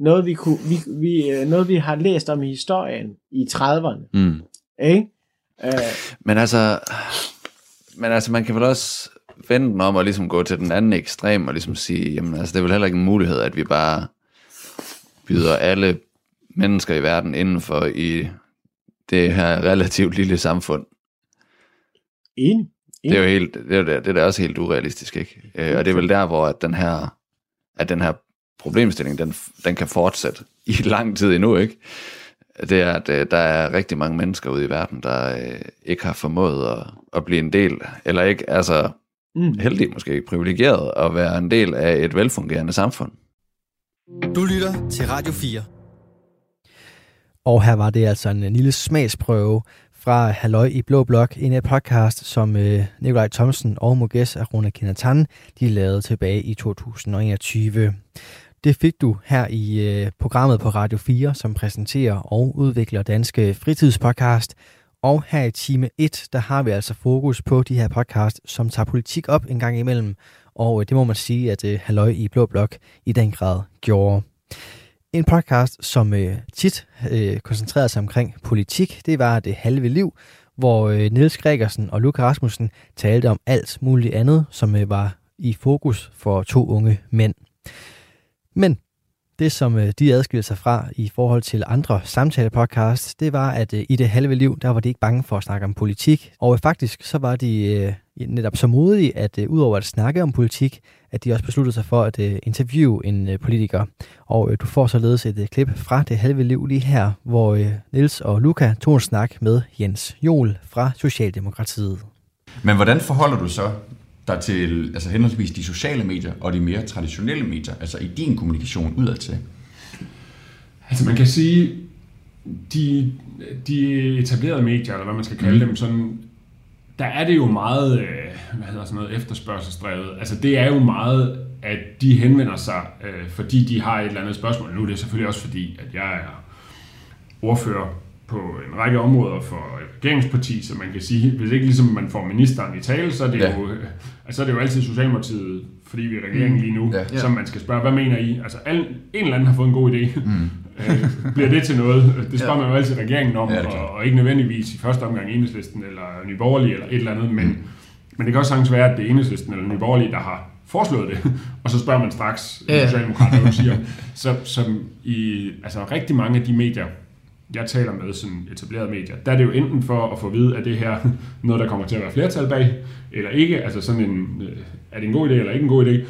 Noget vi, kunne, vi, vi, øh, noget, vi har læst om i historien i 30'erne. Mm. Ikke? Uh, Men altså, men altså, man kan vel også vende den om og ligesom gå til den anden ekstrem og ligesom sige, jamen altså, det er vel heller ikke en mulighed, at vi bare byder alle mennesker i verden indenfor i det her relativt lille samfund. enig. Det er jo helt, det er, det er da også helt urealistisk, ikke? Øh, og det er vel der, hvor at den her, at den her problemstilling, den, den kan fortsætte i lang tid endnu, ikke? Det er, at øh, der er rigtig mange mennesker ude i verden, der øh, ikke har formået at, at blive en del, eller ikke, altså Mm. heldig måske, privilegeret at være en del af et velfungerende samfund. Du lytter til Radio 4. Og her var det altså en, en lille smagsprøve fra Halløj i Blå Blok, en af podcast, som øh, Nikolaj Thomsen og Muges Aruna Kinatan, de lavede tilbage i 2021. Det fik du her i øh, programmet på Radio 4, som præsenterer og udvikler danske fritidspodcast. Og her i time 1, der har vi altså fokus på de her podcast, som tager politik op en gang imellem. Og øh, det må man sige, at øh, Halløj i Blå Blok i den grad gjorde. En podcast, som øh, tit øh, koncentrerede sig omkring politik, det var Det Halve Liv, hvor øh, Niels Gregersen og Luca Rasmussen talte om alt muligt andet, som øh, var i fokus for to unge mænd. Men det, som øh, de adskilte sig fra i forhold til andre samtalepodcasts, det var, at øh, i det halve liv, der var de ikke bange for at snakke om politik. Og øh, faktisk så var de netop så modige, at udover at snakke om politik, at de også besluttede sig for at interviewe en politiker. Og du får således et klip fra det halve liv lige her, hvor Nils og Luca tog en snak med Jens Jol fra Socialdemokratiet. Men hvordan forholder du så dig til altså henholdsvis de sociale medier og de mere traditionelle medier, altså i din kommunikation udadtil? Altså man kan sige, de, de etablerede medier, eller hvad man skal kalde mm. dem, sådan, der er det jo meget, øh, hvad hedder sådan noget, efterspørgselsdrevet. Altså det er jo meget, at de henvender sig, øh, fordi de har et eller andet spørgsmål. Nu er det selvfølgelig også fordi, at jeg er ordfører på en række områder for et regeringsparti, så man kan sige, hvis ikke ligesom man får ministeren i tale, så er det, Ja. jo, altså, så er det jo altid Socialdemokratiet, fordi vi er regeringen lige nu, Ja. ja. som man skal spørge, hvad mener I? Altså al, en eller anden har fået en god idé. Mm. Øh, bliver det til noget? Det spørger Ja. man jo altid regeringen om, Ja, og, og ikke nødvendigvis i første omgang enhedslisten eller Nye Borgerlige eller et eller andet, men, men det kan også sagtens være, at det er enhedslisten eller Nye Borgerlige, der har foreslået det, og så spørger man straks Ja. Socialdemokraterne, siger. Så som i altså rigtig mange af de medier, jeg taler med, sådan etablerede medier, der er det jo enten for at få at vide, at det her noget, der kommer til at være flertal bag, eller ikke, altså sådan en, øh, er det en god idé eller ikke en god idé,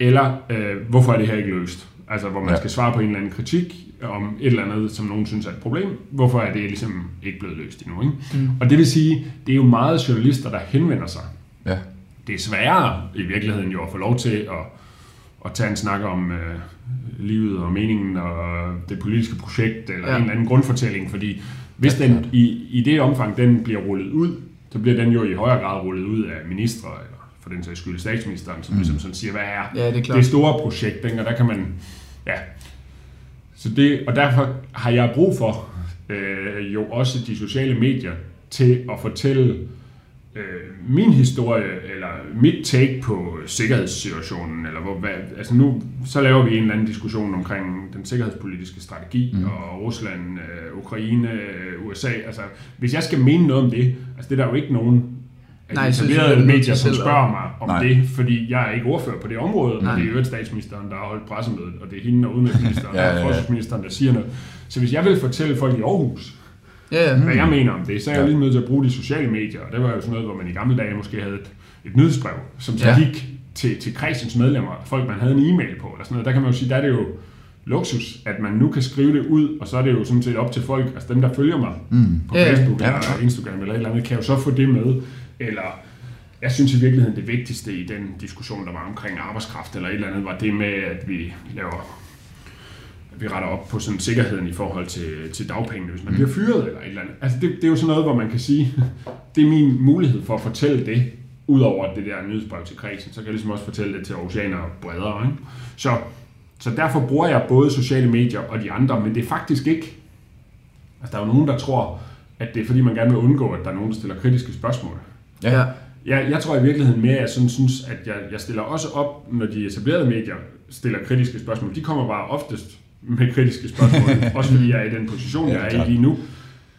eller øh, hvorfor er det her ikke løst? Altså hvor man Ja. ja. skal svare på en eller anden kritik om et eller andet, som nogen synes er et problem. Hvorfor er det ligesom ikke blevet løst endnu? Ikke? Mm. Og det vil sige, det er jo meget journalister, der henvender sig. Ja. Det er sværere i virkeligheden jo at få lov til at, at tage en snak om øh, livet og meningen og det politiske projekt, eller Ja. ja. en eller anden grundfortælling, fordi hvis den i, i det omfang, den bliver rullet ud, så bliver den jo i højere grad rullet ud af ministre, eller for den sags skyld statsministeren, som mm. ligesom sådan siger, hvad er Ja, det er klart. det store projekt, ikke? og der kan man, ja. Så det, og derfor har jeg brug for øh, jo også de sociale medier til at fortælle øh, min historie, eller mit take på sikkerhedssituationen, eller hvor, hvad, altså nu, så laver vi en eller anden diskussion omkring den sikkerhedspolitiske strategi, mm. og Rusland, øh, Ukraine, øh, USA, altså hvis jeg skal mene noget om det, altså det er der jo ikke nogen Nej, etablerede er medier, som selv spørger mig om Nej. det, fordi jeg er ikke ordfører på det område, Nej. og det er jo statsministeren, der har holdt pressemødet, og det er hende og udenrigsministeren Ja, ja, og ja. forsvarsministeren, der siger noget. Så hvis jeg vil fortælle folk i Aarhus, Ja, ja. hvad jeg mener om det, så er jeg Ja. ja. lige nødt til at bruge de sociale medier, og det var jo sådan noget, hvor man i gamle dage måske havde et, et nyhedsbrev, som så Ja. gik til, til kredsens medlemmer, folk man havde en e-mail på, eller sådan noget. Der kan man jo sige, der er det jo luksus, at man nu kan skrive det ud, og så er det jo sådan set op til folk, altså dem, der følger mig Mm. på. Facebook Ja, eller. Instagram eller et eller andet, kan jo så få det med, eller jeg synes i virkeligheden, det vigtigste i den diskussion, der var omkring arbejdskraft eller et eller andet, var det med, at vi laver vi retter op på sådan sikkerheden i forhold til, til dagpengene, hvis man bliver fyret eller et eller andet. Altså det, det er jo sådan noget, hvor man kan sige, det er min mulighed for at fortælle det, udover det der nyhedsbrev til kredsen, så kan jeg ligesom også fortælle det til oceaner bredere. Ikke? Så, så derfor bruger jeg både sociale medier og de andre, men det er faktisk ikke, altså der er jo nogen, der tror, at det er fordi, man gerne vil undgå, at der er nogen, der stiller kritiske spørgsmål. Ja. Jeg, jeg tror i virkeligheden mere, at jeg sådan synes, at jeg, jeg stiller også op, når de etablerede medier stiller kritiske spørgsmål. De kommer bare oftest med kritiske spørgsmål, også fordi jeg er i den position, Ja, jeg er klart. i lige nu.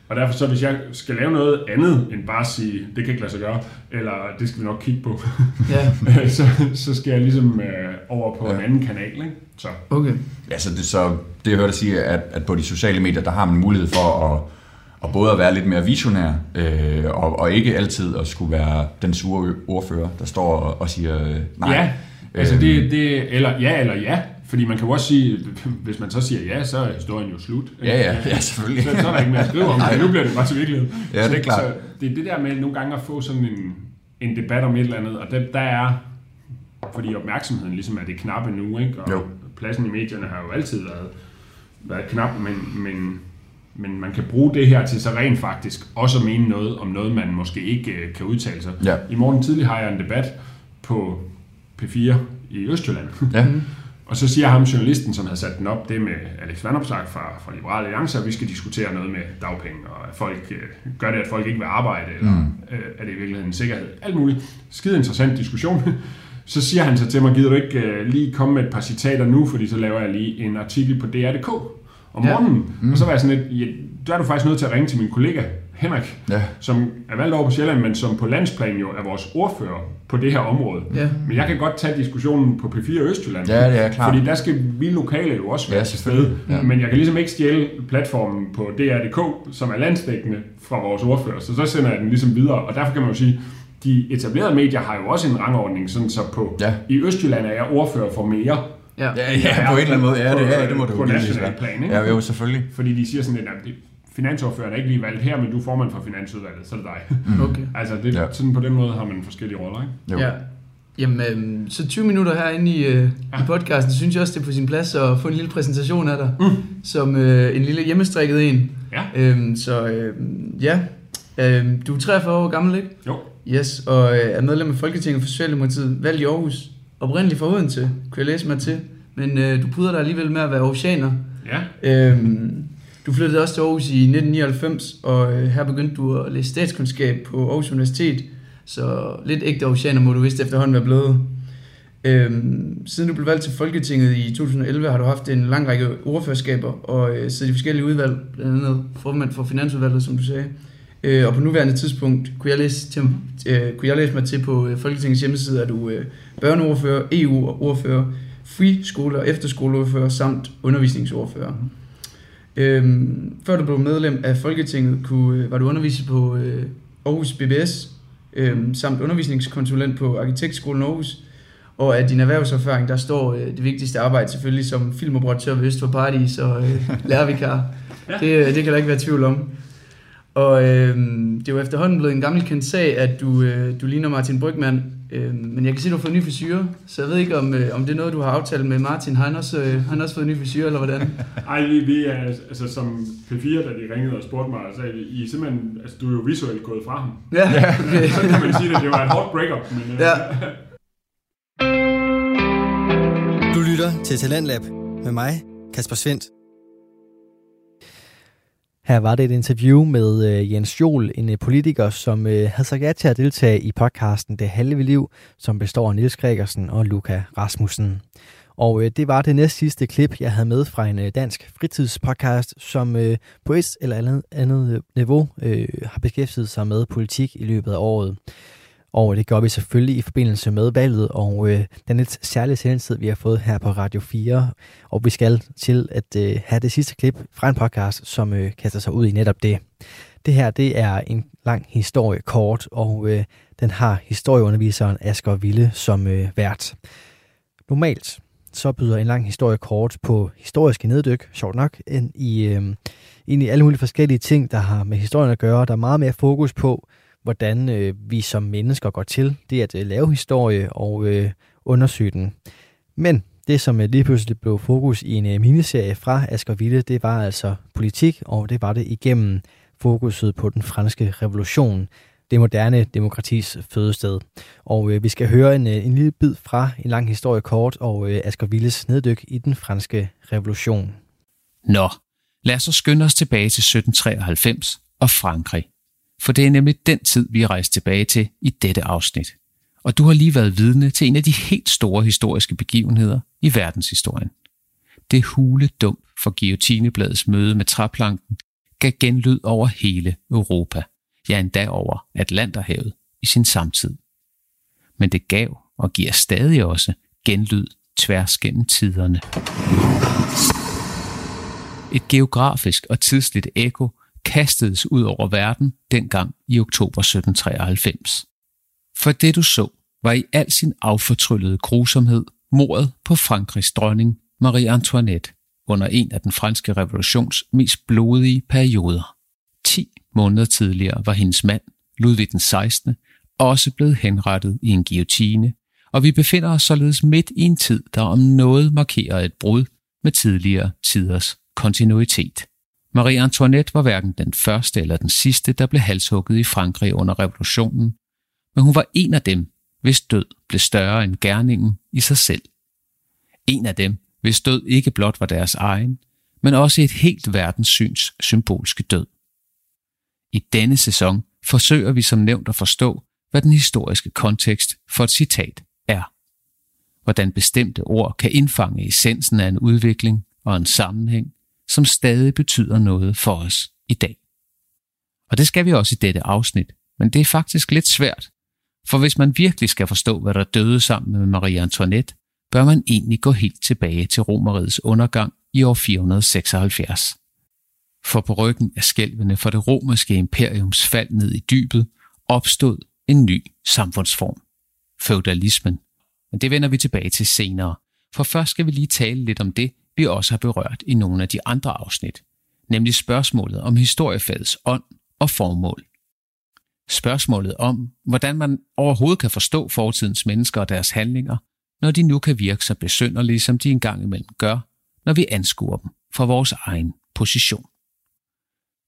Og derfor så, hvis jeg skal lave noget andet, end bare at sige, det kan ikke lade sig gøre, eller det skal vi nok kigge på, Ja, så, så skal jeg ligesom øh, over på Ja. en anden kanal. Ikke? Så okay. Ja, så det, så det jeg hørte dig sige, at, at på de sociale medier, der har man mulighed for at, at både at være lidt mere visionær, øh, og, og ikke altid at skulle være den sure ordfører, der står og, og siger øh, nej. ja, altså Øhm, det, det, eller ja eller ja, fordi man kan jo også sige, hvis man så siger ja, så er historien jo slut. ikke? Ja, ja, ja, selvfølgelig. Så, så er der ikke mere at skrive om, Nej. nu bliver det bare til virkelighed. Ja, det er så, klart. Så det er det der med nogle gange at få sådan en, en debat om et eller andet, og der, der er, fordi opmærksomheden ligesom er det knappe nu, ikke? og Jo. pladsen i medierne har jo altid været, været knap, men, men, men man kan bruge det her til så rent faktisk også at mene noget om noget, man måske ikke øh, kan udtale sig. Ja. I morgen tidlig har jeg en debat på P4 i Østjylland. Ja. Og så siger ham journalisten, som havde sat den op, det med Alex Vandopslag fra, fra Liberale Alliance, at vi skal diskutere noget med dagpenge, og at folk, øh, gør det, at folk ikke vil arbejde, eller Mm. øh, er det i virkeligheden en sikkerhed? Alt muligt. Skide interessant diskussion. Så siger han så til mig, gider du ikke øh, lige komme med et par citater nu, fordi så laver jeg lige en artikel på DR.dk om Ja. morgenen. Mm. Og så var jeg sådan lidt, ja, der er du faktisk nødt til at ringe til min kollega, Henrik, Ja. som er valgt over på Sjælland, men som på landsplan jo er vores ordfører på det her område. Ja. Men jeg kan godt tage diskussionen på P4 Østjylland. Ja, det er klart. Fordi der skal vi lokale jo også være Ja, til stede. Ja. Men jeg kan ligesom ikke stjæle platformen på DR.dk, som er landsdækkende fra vores ordfører. Så så sender jeg den ligesom videre. Og derfor kan man jo sige, de etablerede medier har jo også en rangordning, sådan så på, Ja. i Østjylland er jeg ordfører for mere. Ja. Ja, ja, på en eller anden måde. Ja, det, ja, det må du på jo lige national være. plan, ikke? Ja, jo, selvfølgelig. Fordi de siger sådan lidt, at finansordføreren er ikke lige valgt her, men du er formand for finansudvalget, så er det dig. Okay. altså, det, Ja. ja. sådan på den måde har man forskellige roller, ikke? Jo. Ja. Jamen, øhm, så 20 minutter herinde i, øh, i podcasten, synes jeg også, det er på sin plads at få en lille præsentation af dig, mm. som øh, en lille hjemmestrikket en. Ja. Øhm, så øhm, ja, øhm, du er 43 år gammel, ikke? Jo. Yes, og øh, er medlem af Folketinget for Socialdemokratiet, valgt i Aarhus, oprindeligt fra Odense, kunne jeg læse mig til. Men øh, du puder dig alligevel med at være oceaner. Ja. Øhm, du flyttede også til Aarhus i 1999, og øh, her begyndte du at læse statskundskab på Aarhus Universitet. Så lidt ægte oceaner må du vist efterhånden være blevet. Øhm, siden du blev valgt til Folketinget i 2011, har du haft en lang række ordførerskaber og øh, siddet i forskellige udvalg, blandt andet formand for Finansudvalget, som du sagde. Øh, og på nuværende tidspunkt kunne jeg læse, til, øh, kunne jeg læse mig til på øh, Folketingets hjemmeside, at du øh, børneordfører, EU-ordfører, friskole- og efterskoleordfører samt undervisningsordfører. Øhm, før du blev medlem af Folketinget, kunne, øh, var du underviser på øh, Aarhus BBS, øhm, samt undervisningskonsulent på Arkitektskolen Aarhus. Og af din erhvervserfaring, der står øh, det vigtigste arbejde selvfølgelig som filmoperatør ved Øst for Paradis og øh, lærervikar. Det, øh, det kan der ikke være tvivl om. Og øh, det er jo efterhånden blevet en gammel kendt sag, at du, øh, du ligner Martin Brygman. Øh, men jeg kan se, at du har fået ny frisyre, så jeg ved ikke, om, øh, om det er noget, du har aftalt med Martin. Har han også, øh, har han også fået ny frisyre, eller hvordan? Ej, vi, vi er, altså som P4, da de ringede og spurgte mig, sagde de, I er simpelthen, altså du er jo visuelt gået fra ham. Ja, okay. Så kan man sige, at det var et hårdt breakup, men øh, Ja. Du lytter til Talentlab med mig, Kasper Svendt. Her var det et interview med øh, Jens Jol, en øh, politiker, som øh, havde sagt ja til at deltage i podcasten Det Halve Liv, som består af Niels Gregersen og Luca Rasmussen. Og øh, det var det næst sidste klip, jeg havde med fra en øh, dansk fritidspodcast, som øh, på et eller andet, andet øh, niveau øh, har beskæftiget sig med politik i løbet af året. Og det gør vi selvfølgelig i forbindelse med valget og øh, den lidt særlige sendetid, vi har fået her på Radio 4. Og vi skal til at øh, have det sidste klip fra en podcast, som øh, kaster sig ud i netop det. Det her, det er en lang historie kort, og øh, den har historieunderviseren Asger Ville som øh, vært. Normalt så byder en lang historie kort på historiske neddyk, sjovt nok, ind i, øh, ind i alle mulige forskellige ting, der har med historien at gøre. Der er meget mere fokus på, hvordan øh, vi som mennesker går til det at øh, lave historie og øh, undersøge den. Men det, som øh, lige pludselig blev fokus i en øh, miniserie fra Asger Ville, det var altså politik, og det var det igennem fokuset på den franske revolution, det moderne demokratis fødested. Og øh, vi skal høre en, øh, en lille bid fra en lang historie kort og øh, Asger Villes neddyk i den franske revolution. Nå, lad os så skynde os tilbage til 1793 og Frankrig. For det er nemlig den tid, vi er rejst tilbage til i dette afsnit. Og du har lige været vidne til en af de helt store historiske begivenheder i verdenshistorien. Det hule dump for guillotinebladets møde med træplanken gav genlyd over hele Europa, ja endda over Atlanterhavet i sin samtid. Men det gav og giver stadig også genlyd tværs gennem tiderne. Et geografisk og tidsligt ekko kastedes ud over verden dengang i oktober 1793. For det du så, var i al sin affortryllede grusomhed mordet på Frankrigs dronning Marie Antoinette under en af den franske revolutions mest blodige perioder. 10 måneder tidligere var hendes mand, Ludvig den 16., også blevet henrettet i en guillotine, og vi befinder os således midt i en tid, der om noget markerer et brud med tidligere tiders kontinuitet. Marie Antoinette var hverken den første eller den sidste, der blev halshugget i Frankrig under revolutionen, men hun var en af dem, hvis død blev større end gerningen i sig selv. En af dem, hvis død ikke blot var deres egen, men også et helt verdenssyns symbolske død. I denne sæson forsøger vi som nævnt at forstå, hvad den historiske kontekst for et citat er. Hvordan bestemte ord kan indfange essensen af en udvikling og en sammenhæng, som stadig betyder noget for os i dag. Og det skal vi også i dette afsnit, men det er faktisk lidt svært, for hvis man virkelig skal forstå, hvad der døde sammen med Marie Antoinette, bør man egentlig gå helt tilbage til Romerrigets undergang i år 476. For på ryggen af skælvene for det romerske imperiums fald ned i dybet, opstod en ny samfundsform. Feudalismen. Men det vender vi tilbage til senere, for først skal vi lige tale lidt om det, vi også har berørt i nogle af de andre afsnit, nemlig spørgsmålet om historiefagets ånd og formål. Spørgsmålet om, hvordan man overhovedet kan forstå fortidens mennesker og deres handlinger, når de nu kan virke så besynderlige, som de engang imellem gør, når vi anskuer dem fra vores egen position.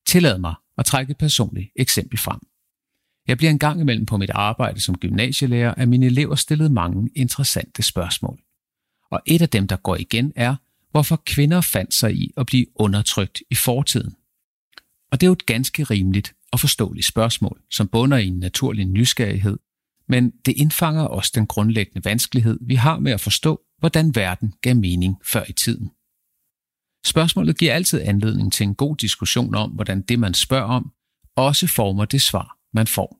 Tillad mig at trække et personligt eksempel frem. Jeg bliver en gang imellem på mit arbejde som gymnasielærer, at mine elever stillede mange interessante spørgsmål. Og et af dem, der går igen, er, hvorfor kvinder fandt sig i at blive undertrykt i fortiden. Og det er jo et ganske rimeligt og forståeligt spørgsmål, som bunder i en naturlig nysgerrighed, men det indfanger også den grundlæggende vanskelighed, vi har med at forstå, hvordan verden gav mening før i tiden. Spørgsmålet giver altid anledning til en god diskussion om, hvordan det, man spørger om, også former det svar, man får.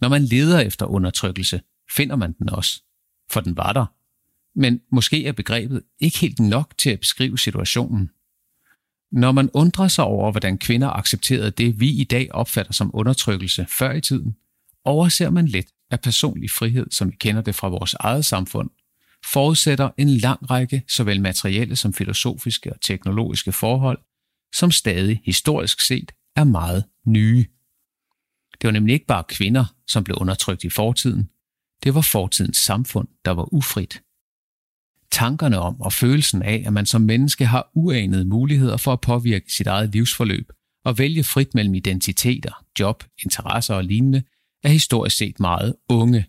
Når man leder efter undertrykkelse, finder man den også, for den var der. Men måske er begrebet ikke helt nok til at beskrive situationen. Når man undrer sig over, hvordan kvinder accepterede det, vi i dag opfatter som undertrykkelse før i tiden, overser man let, at personlig frihed, som vi kender det fra vores eget samfund, forudsætter en lang række såvel materielle som filosofiske og teknologiske forhold, som stadig historisk set er meget nye. Det var nemlig ikke bare kvinder, som blev undertrykt i fortiden. Det var fortidens samfund, der var ufrit. Tankerne om og følelsen af, at man som menneske har uanede muligheder for at påvirke sit eget livsforløb og vælge frit mellem identiteter, job, interesser og lignende, er historisk set meget unge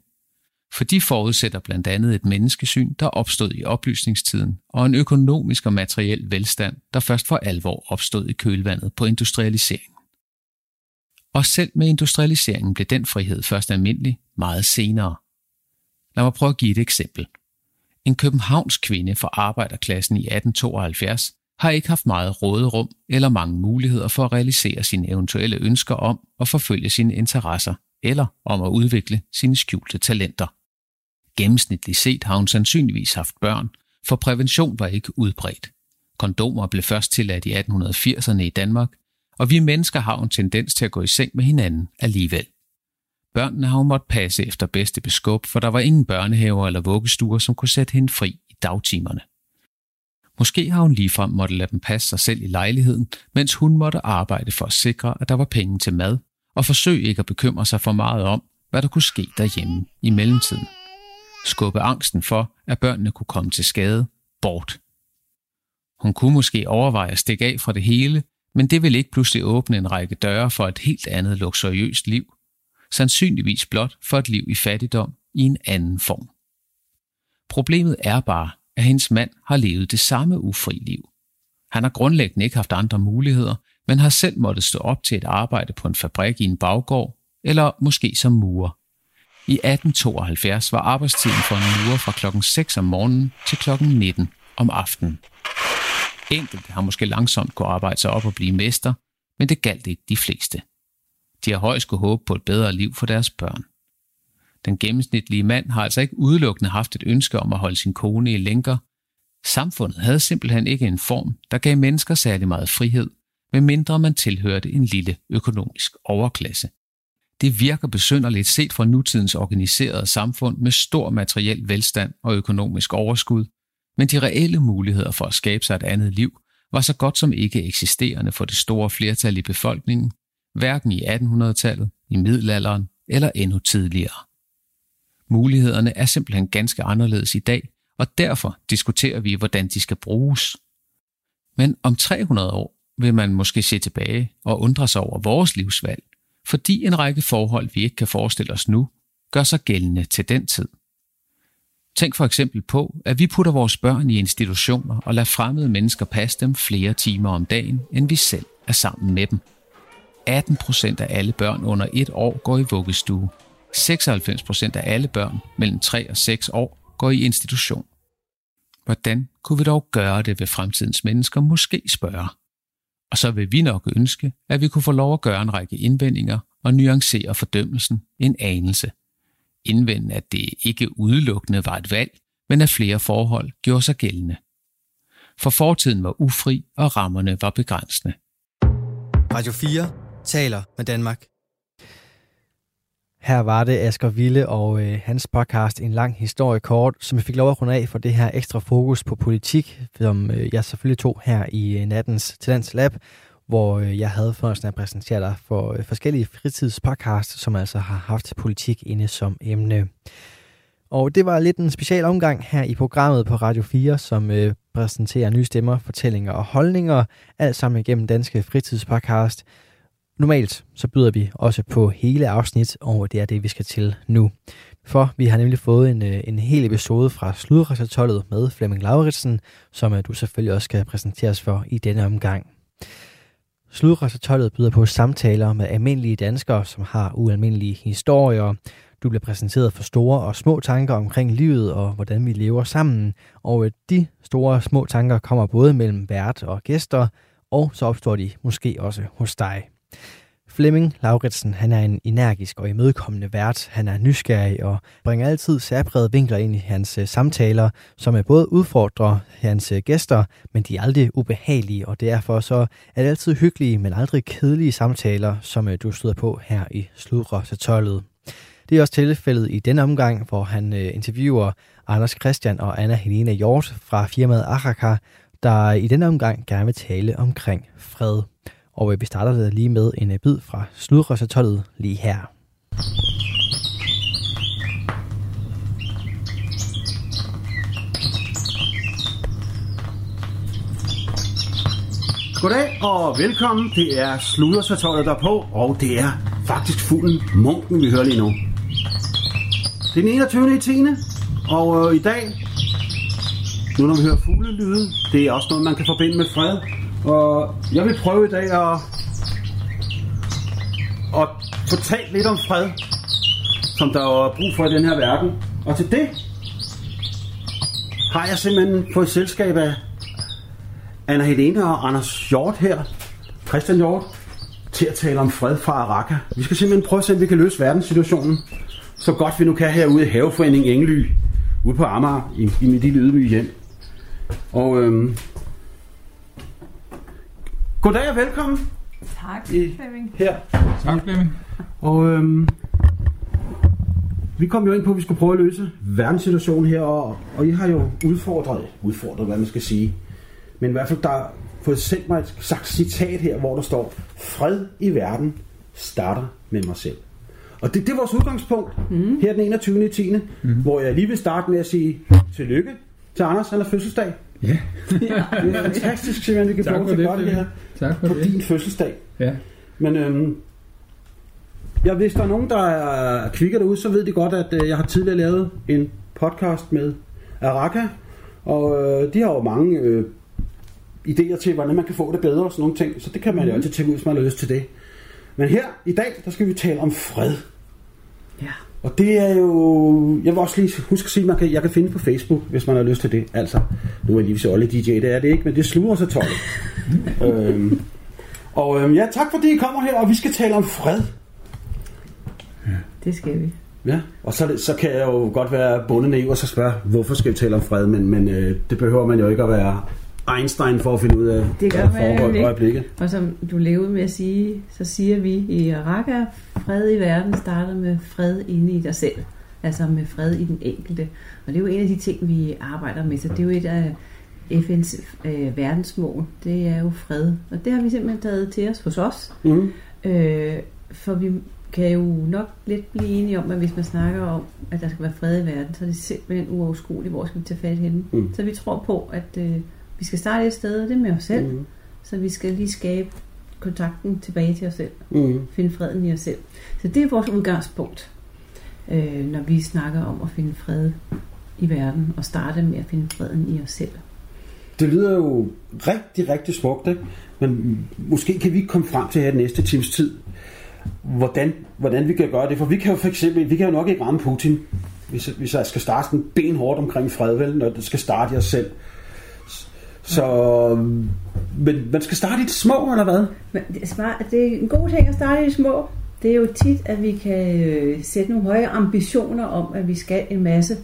for de forudsætter blandt andet et menneskesyn, der opstod i oplysningstiden, og en økonomisk og materiel velstand, der først for alvor opstod i kølvandet på industrialiseringen. Og selv med industrialiseringen blev den frihed først almindelig meget senere. Lad mig prøve at give et eksempel. En københavns kvinde fra arbejderklassen i 1872 har ikke haft meget råderum eller mange muligheder for at realisere sine eventuelle ønsker om at forfølge sine interesser eller om at udvikle sine skjulte talenter. Gennemsnitligt set har hun sandsynligvis haft børn, for prævention var ikke udbredt. Kondomer blev først tilladt i 1880'erne i Danmark, og vi mennesker har en tendens til at gå i seng med hinanden alligevel. Børnene har hun måttet passe efter bedste beskub, for der var ingen børnehaver eller vuggestuer, som kunne sætte hende fri i dagtimerne. Måske har hun ligefrem måtte lade dem passe sig selv i lejligheden, mens hun måtte arbejde for at sikre, at der var penge til mad, og forsøge ikke at bekymre sig for meget om, hvad der kunne ske derhjemme i mellemtiden. Skubbe angsten for, at børnene kunne komme til skade, bort. Hun kunne måske overveje at stikke af fra det hele, men det ville ikke pludselig åbne en række døre for et helt andet luksuriøst liv. Sandsynligvis blot for et liv i fattigdom i en anden form. Problemet er bare, at hendes mand har levet det samme ufri liv. Han har grundlæggende ikke haft andre muligheder, men har selv måttet stå op til et arbejde på en fabrik i en baggård, eller måske som murer. I 1872 var arbejdstiden for en murer fra klokken 6 om morgenen til klokken 19 om aftenen. Enkelte har måske langsomt kunne arbejde sig op og blive mester, men det galt ikke de fleste. De har højst kunne håbe på et bedre liv for deres børn. Den gennemsnitlige mand har altså ikke udelukkende haft et ønske om at holde sin kone i lænker. Samfundet havde simpelthen ikke en form, der gav mennesker særlig meget frihed, medmindre man tilhørte en lille økonomisk overklasse. Det virker besynderligt set fra nutidens organiserede samfund med stor materiel velstand og økonomisk overskud, men de reelle muligheder for at skabe sig et andet liv var så godt som ikke eksisterende for det store flertal i befolkningen, hverken i 1800-tallet, i middelalderen eller endnu tidligere. Mulighederne er simpelthen ganske anderledes i dag, og derfor diskuterer vi, hvordan de skal bruges. Men om 300 år vil man måske se tilbage og undre sig over vores livsvalg, fordi en række forhold, vi ikke kan forestille os nu, gør sig gældende til den tid. Tænk for eksempel på, at vi putter vores børn i institutioner og lader fremmede mennesker passe dem flere timer om dagen, end vi selv er sammen med dem. 18 procent af alle børn under et år går i vuggestue. 96 procent af alle børn mellem 3 og 6 år går i institution. Hvordan kunne vi dog gøre det vil fremtidens mennesker måske spørge? Og så vil vi nok ønske, at vi kunne få lov at gøre en række indvendinger og nuancere fordømmelsen en anelse. Indvende, at det ikke udelukkende var et valg, men at flere forhold gjorde sig gældende. For fortiden var ufri, og rammerne var begrænsende. Radio 4 taler med Danmark. Her var det Asger Ville og øh, hans podcast En lang historie kort, som jeg fik lov at runde af for det her ekstra fokus på politik, som øh, jeg selvfølgelig tog her i øh, nattens Talents Lab, hvor øh, jeg havde fornøjelsen at præsentere dig for øh, forskellige fritidspodcasts, som altså har haft politik inde som emne. Og det var lidt en special omgang her i programmet på Radio 4, som øh, præsenterer nye stemmer, fortællinger og holdninger, alt sammen igennem Danske Fritidspodcast. Normalt så byder vi også på hele afsnit, og det er det, vi skal til nu. For vi har nemlig fået en, øh, en hel episode fra Sludrejsertollet med Flemming Lauritsen, som øh, du selvfølgelig også skal præsenteres for i denne omgang. Sludrejsertollet byder på samtaler med almindelige danskere, som har ualmindelige historier. Du bliver præsenteret for store og små tanker omkring livet og hvordan vi lever sammen. Og øh, de store og små tanker kommer både mellem vært og gæster, og så opstår de måske også hos dig. Flemming Lauritsen, han er en energisk og imødekommende vært. Han er nysgerrig og bringer altid særprægede vinkler ind i hans øh, samtaler, som er både udfordrer hans øh, gæster, men de er aldrig ubehagelige, og derfor så er det altid hyggelige, men aldrig kedelige samtaler, som øh, du støder på her i Sludre Det er også tilfældet i denne omgang, hvor han interviewer Anders Christian og Anna Helena Hjort fra firmaet Araka, der i denne omgang gerne vil tale omkring fred. Og øh, vi starter lige med en øh, bid fra Sludrøsatollet lige her. Goddag og velkommen. Det er Sludersatollet der på, og det er faktisk fuglen Munken, vi hører lige nu. Det er den 21. i 10. Og øh, i dag, nu når vi hører fuglelyde, det er også noget, man kan forbinde med fred. Og jeg vil prøve i dag at, at fortælle lidt om fred, som der er brug for i den her verden. Og til det har jeg simpelthen fået selskab af Anna Helene og Anders Hjort her, Christian Hjort, til at tale om fred fra Araka. Vi skal simpelthen prøve at se, om vi kan løse verdenssituationen så godt vi nu kan herude i Haveforeningen Engely, ude på Amager, i, i mit lille ydmyge hjem. Og øhm, goddag og velkommen Tak, I- Flemming. her. Tak, Flemming. Og øhm, vi kom jo ind på, at vi skulle prøve at løse verdenssituationen her, og, og I har jo udfordret, udfordret, hvad man skal sige. Men i hvert fald, der har fået sendt mig et sagt citat her, hvor der står, fred i verden starter med mig selv. Og det, det er vores udgangspunkt mm. her den 21. i 10. Mm. Hvor jeg lige vil starte med at sige tillykke til Anders, han har fødselsdag. Ja. Det er fantastisk, simpelthen, vi kan for til det, gøre det her Tak for på det. din fødselsdag. Ja. Men øhm, ja, hvis der er nogen, der er kvikker derude, så ved de godt, at øh, jeg har tidligere lavet en podcast med Araka, og øh, de har jo mange øh, idéer til, hvordan man kan få det bedre og sådan nogle ting, så det kan man jo Mhm. altid tænke ud, hvis man har lyst til det. Men her i dag, der skal vi tale om fred. Ja. Og det er jo... Jeg vil også lige huske at sige, at man kan, jeg kan finde på Facebook, hvis man har lyst til det. Altså, nu er jeg lige ved Olle DJ, det er det ikke, men det sluger sig 12. øhm, og øhm, ja, tak fordi I kommer her, og vi skal tale om fred. Det skal vi. Ja, og så, det- så kan jeg jo godt være bundet naiv og så spørge, hvorfor skal vi tale om fred, men, men øh, det behøver man jo ikke at være Einstein for at finde ud af, Det gør hvad der foregår i ikke. øjeblikket. Og som du levede med at sige, så siger vi i Raqqa, fred i verden starter med fred inde i dig selv. Altså med fred i den enkelte. Og det er jo en af de ting, vi arbejder med. Så det er jo et af FN's øh, verdensmål. Det er jo fred. Og det har vi simpelthen taget til os hos os. Mm. Øh, for vi kan jo nok lidt blive enige om, at hvis man snakker om, at der skal være fred i verden, så er det simpelthen uoverskueligt, hvor skal vi tage fat henne. Mm. Så vi tror på, at øh, vi skal starte et sted, og det er med os selv. Mm. Så vi skal lige skabe kontakten tilbage til os selv. Mm. Finde freden i os selv. Så det er vores udgangspunkt, øh, når vi snakker om at finde fred i verden, og starte med at finde freden i os selv. Det lyder jo rigtig, rigtig smukt, ikke? men måske kan vi komme frem til her den næste times tid, hvordan, hvordan vi kan gøre det. For vi kan jo for eksempel, vi kan jo nok ikke ramme Putin, hvis, hvis jeg skal starte sådan benhårdt omkring fred, vel, når det skal starte i os selv. Så, men man skal starte i det små, eller hvad? Det, er en god ting at starte i det små. Det er jo tit, at vi kan øh, sætte nogle høje ambitioner om, at vi skal en masse.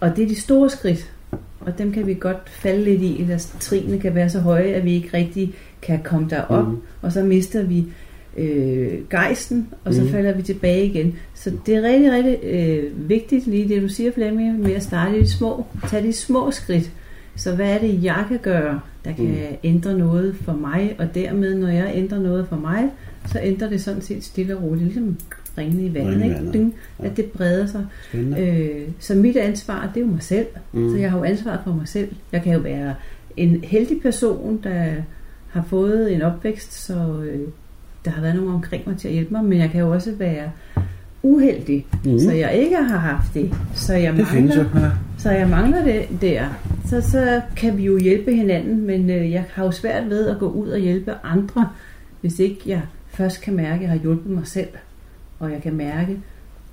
Og det er de store skridt. Og dem kan vi godt falde lidt i, eller trinene kan være så høje, at vi ikke rigtig kan komme derop. Mm. Og så mister vi øh, gejsten, og så mm. falder vi tilbage igen. Så det er rigtig, rigtig øh, vigtigt, lige det du siger, Flemming, med at starte i de små. Tag de små skridt. Så hvad er det, jeg kan gøre, der kan Mm. ændre noget for mig, og dermed, når jeg ændrer noget for mig, så ændrer det sådan set stille og roligt, ligesom ringene i vandet, ikke? vandet. Ding, at det breder sig. Spændende. Øh, så mit ansvar, det er jo mig selv. Mm. Mm. Så jeg har jo ansvar for mig selv. Jeg kan jo være en heldig person, der har fået en opvækst, så øh, der har været nogen omkring mig til at hjælpe mig, men jeg kan jo også være uheldig, mm. så jeg ikke har haft det. Så jeg Det mangler, jo, ja. så jeg mangler det der. Så, så kan vi jo hjælpe hinanden, men øh, jeg har jo svært ved at gå ud og hjælpe andre, hvis ikke jeg først kan mærke, at jeg har hjulpet mig selv. Og jeg kan mærke,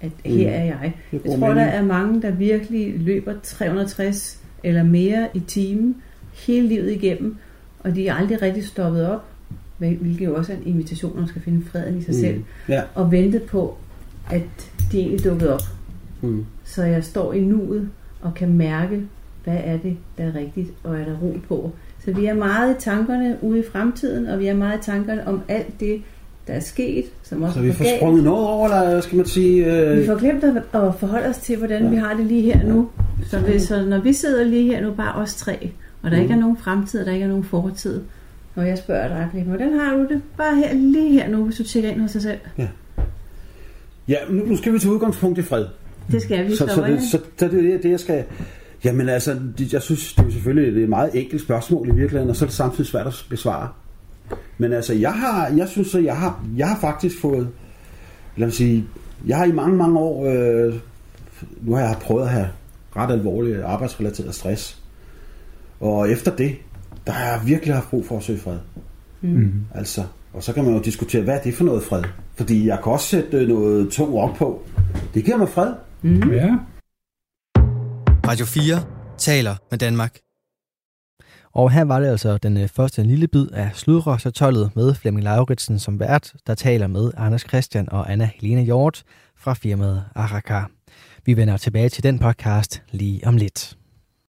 at her Mm. er jeg. Jeg tror, der mening. er mange, der virkelig løber 360 eller mere i timen hele livet igennem, og de er aldrig rigtig stoppet op, hvil- hvilket jo også er en invitation, man skal finde freden i sig Mm. selv, Ja. og vente på, at de egentlig dukkede op. Mm. Så jeg står i nuet og kan mærke, hvad er det, der er rigtigt, og er der ro på. Så vi er meget i tankerne ude i fremtiden, og vi er meget i tankerne om alt det, der er sket, som også Så vi får galt. sprunget noget over, eller skal man sige... Øh, Vi får glemt at, at forholde os til, hvordan ja. vi har det lige her nu. Så, hvis, så når vi sidder lige her nu, bare os tre, og der Mhm. ikke er nogen fremtid, og der ikke er nogen fortid, og jeg spørger dig, hvordan har du det? Bare her, lige her nu, hvis du tjekker ind hos dig selv. Ja, nu, nu skal vi til udgangspunkt i fred. Det skal vi. Så, så, hvad det, er så, så det er det, det, jeg skal... Jamen altså, det, jeg synes, det er selvfølgelig det er et meget enkelt spørgsmål i virkeligheden, og så er det samtidig svært at besvare. Men altså, jeg har, jeg synes, at jeg har, jeg har faktisk fået, lad mig sige, jeg har i mange, mange år øh, nu har jeg prøvet at have ret alvorlig arbejdsrelateret stress. Og efter det, der har jeg virkelig haft brug for at søge fred. Mm. Altså, og så kan man jo diskutere, hvad er det for noget fred? Fordi jeg kan også sætte noget tung op på. Det giver mig fred. Mm. Ja. Radio 4 taler med Danmark. Og her var det altså den øh, første lille bid af Sludrøsatollet med Flemming Lauritsen som vært, der taler med Anders Christian og Anna Helena Hjort fra firmaet Araka. Vi vender tilbage til den podcast lige om lidt.